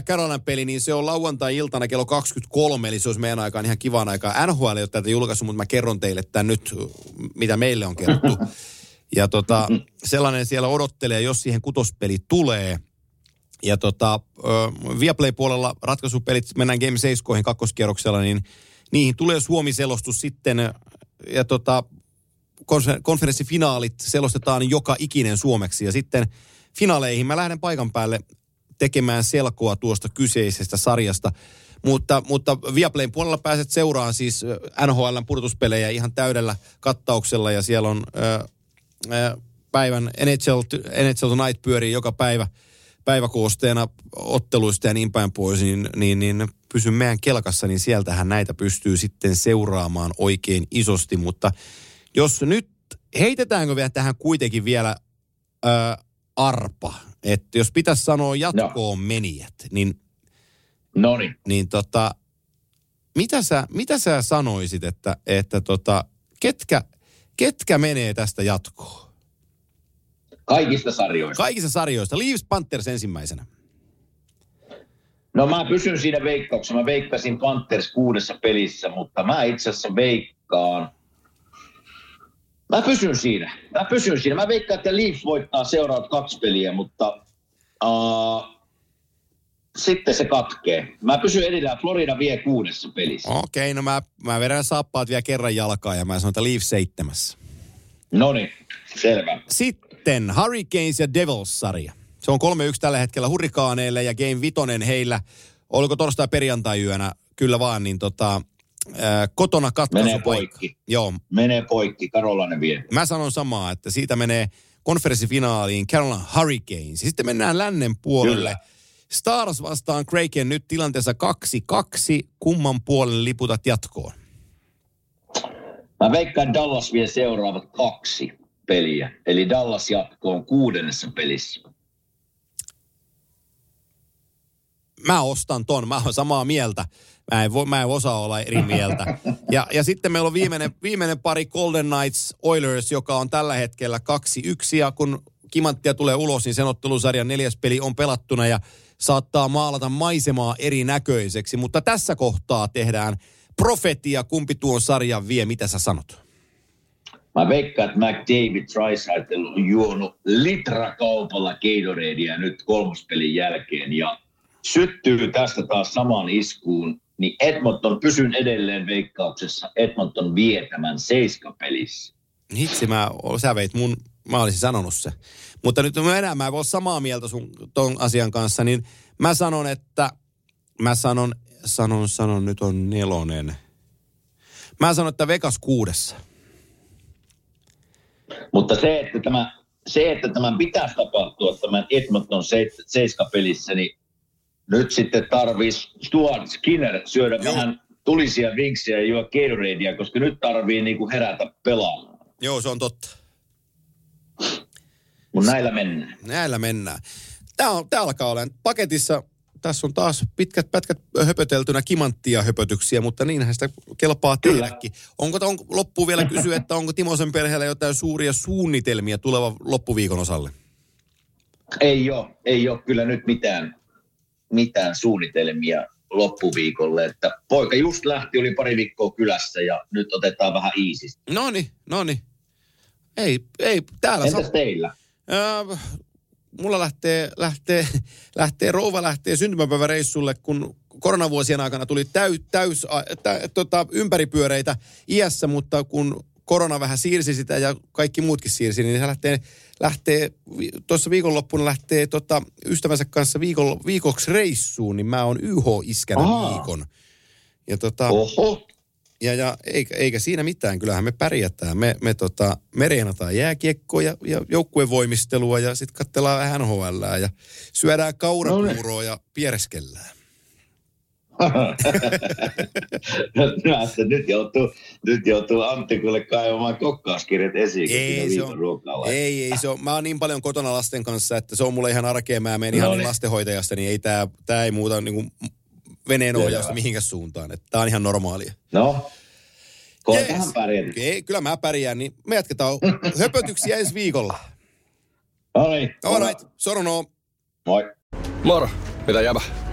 Carolinan peli, niin se on lauantai-iltana kello 23, eli se olisi meidän aikaan ihan kivan aikaa. NHL ei ole tätä julkaissut, mutta mä kerron teille tämän nyt, mitä meille on kerrottu. Ja tota, sellainen siellä odottelee, jos siihen kutospeli tulee. Ja tota, Viaplay-puolella ratkaisupelit, mennään Game 7 kakkoskierroksella, niin niihin tulee Suomi-selostus sitten. Ja tota, konferenssifinaalit selostetaan joka ikinen suomeksi. Ja sitten finaaleihin mä lähden paikan päälle tekemään selkoa tuosta kyseisestä sarjasta. Mutta, mutta Viaplayn puolella pääset seuraan siis NHLn pudotuspelejä ihan täydellä kattauksella ja siellä on päivän NHL, NHL Tonight pyörii joka päivä päiväkoosteena otteluista ja niin päin pois, niin, niin, niin pysyn meidän kelkassa, niin sieltähän näitä pystyy sitten seuraamaan oikein isosti. Mutta jos nyt, heitetäänkö vielä tähän kuitenkin vielä ää, arpa, että jos pitäisi sanoa jatkoon no. menijät, niin, Noniin. niin tota, mitä, sä, mitä sä sanoisit, että, että tota, ketkä, ketkä menee tästä jatkoon? Kaikista sarjoista. Kaikissa sarjoista. Leaves Panthers ensimmäisenä. No mä pysyn siinä veikkauksessa. Mä veikkasin Panthers kuudessa pelissä, mutta mä itse asiassa veikkaan. Mä pysyn siinä. Mä pysyn siinä. Mä veikkaan, että Leafs voittaa seuraavat kaksi peliä, mutta uh, sitten se katkee. Mä pysyn edelleen. Florida vie kuudessa pelissä. Okei, no mä, mä vedän saappaat vielä kerran jalkaa ja mä sanon, että Leafs seitsemässä. No niin, selvä. Sitten Hurricanes ja Devils-sarja. Se on 3-1 tällä hetkellä hurrikaaneille ja Game Vitonen heillä. Oliko torstai perjantai yönä? Kyllä vaan, niin tota, ää, kotona katkaisu Menee poikki. Joo. Menee poikki. Karolainen vie. Mä sanon samaa, että siitä menee konferenssifinaaliin Carolina Hurricanes. Sitten mennään lännen puolelle. Kyllä. Stars vastaan Kraken nyt tilanteessa 2-2. Kumman puolen liputat jatkoon? Mä veikkaan Dallas vie seuraavat kaksi peliä. Eli Dallas jatkoon kuudennessa pelissä. Mä ostan ton, mä oon samaa mieltä. Mä en, vo, mä en osaa olla eri mieltä. Ja, ja sitten meillä on viimeinen, viimeinen pari Golden Knights Oilers, joka on tällä hetkellä 2-1. Ja kun Kimanttia tulee ulos, niin sen ottelusarjan neljäs peli on pelattuna ja saattaa maalata maisemaa erinäköiseksi. Mutta tässä kohtaa tehdään profetia, kumpi tuon sarjan vie, mitä sä sanot? Mä veikkaan, että McDavid Trisaitl on juonut litrakaupalla Gatoradea nyt kolmospelin jälkeen ja syttyy tästä taas samaan iskuun, niin Edmonton, pysyn edelleen veikkauksessa, Edmonton vie tämän seiskapelissä. Hitsi, mä, sä veit mun, mä olisin sanonut se. Mutta nyt mä enää, mä en voi samaa mieltä sun ton asian kanssa, niin mä sanon, että mä sanon, sanon, sanon, nyt on nelonen. Mä sanon, että Vegas kuudessa. Mutta se, että tämä, se, että tämän pitäisi tapahtua tämän Edmonton seiskapelissä, niin nyt sitten tarvitsisi Stuart Skinner syödä Joo. vähän tulisia vinksiä ja juo Gatoradea, koska nyt tarvii niinku herätä pelaamaan. Joo, se on totta. Mutta näillä mennään. Näillä mennään. Tämä, on, tämä alkaa olla paketissa. Tässä on taas pitkät pätkät höpöteltynä kimanttia höpötyksiä, mutta niinhän sitä kelpaa tehdäkin. Onko, on, loppuun vielä kysyä, että onko Timosen perheellä jotain suuria suunnitelmia tulevan loppuviikon osalle? Ei ole, ei ole kyllä nyt mitään mitään suunnitelmia loppuviikolle, että poika just lähti, oli pari viikkoa kylässä ja nyt otetaan vähän iisistä. No niin, no niin. Ei, ei, täällä... Entäs sa- teillä? Äh, mulla lähtee, lähtee, lähtee, rouva lähtee syntymäpäiväreissulle, kun koronavuosien aikana tuli täy, täys, tä, tota, ympäripyöreitä iässä, mutta kun korona vähän siirsi sitä ja kaikki muutkin siirsi, niin hän lähtee, lähtee tuossa viikonloppuna lähtee tota, ystävänsä kanssa viikon, viikoksi reissuun, niin mä oon YH-iskänä Aa. viikon. Ja tota, Oho. Ja, ja eikä, eikä, siinä mitään, kyllähän me pärjätään. Me, me, tota, me reenataan jääkiekkoa ja, ja joukkuevoimistelua ja sitten katsellaan NHL ja syödään kaurapuuroa ja piereskellään. Nyt, joutuu, nyt joutuu Antti kuule kaivamaan kokkauskirjat esiin, ei, se on, ei, ei se on. Mä oon niin paljon kotona lasten kanssa, että se on mulle ihan arkea. Mä menen no ihan niin. lastenhoitajasta, niin ei tää, tää ei muuta niin veneen ohjausta mihinkään suuntaan. Että tää on ihan normaalia. No, koetahan yes. pärjätä. Ei, kyllä mä pärjään, niin me jatketaan höpötyksiä ensi viikolla. No niin. All right, sorono. Moi. Moro, mitä jäbä?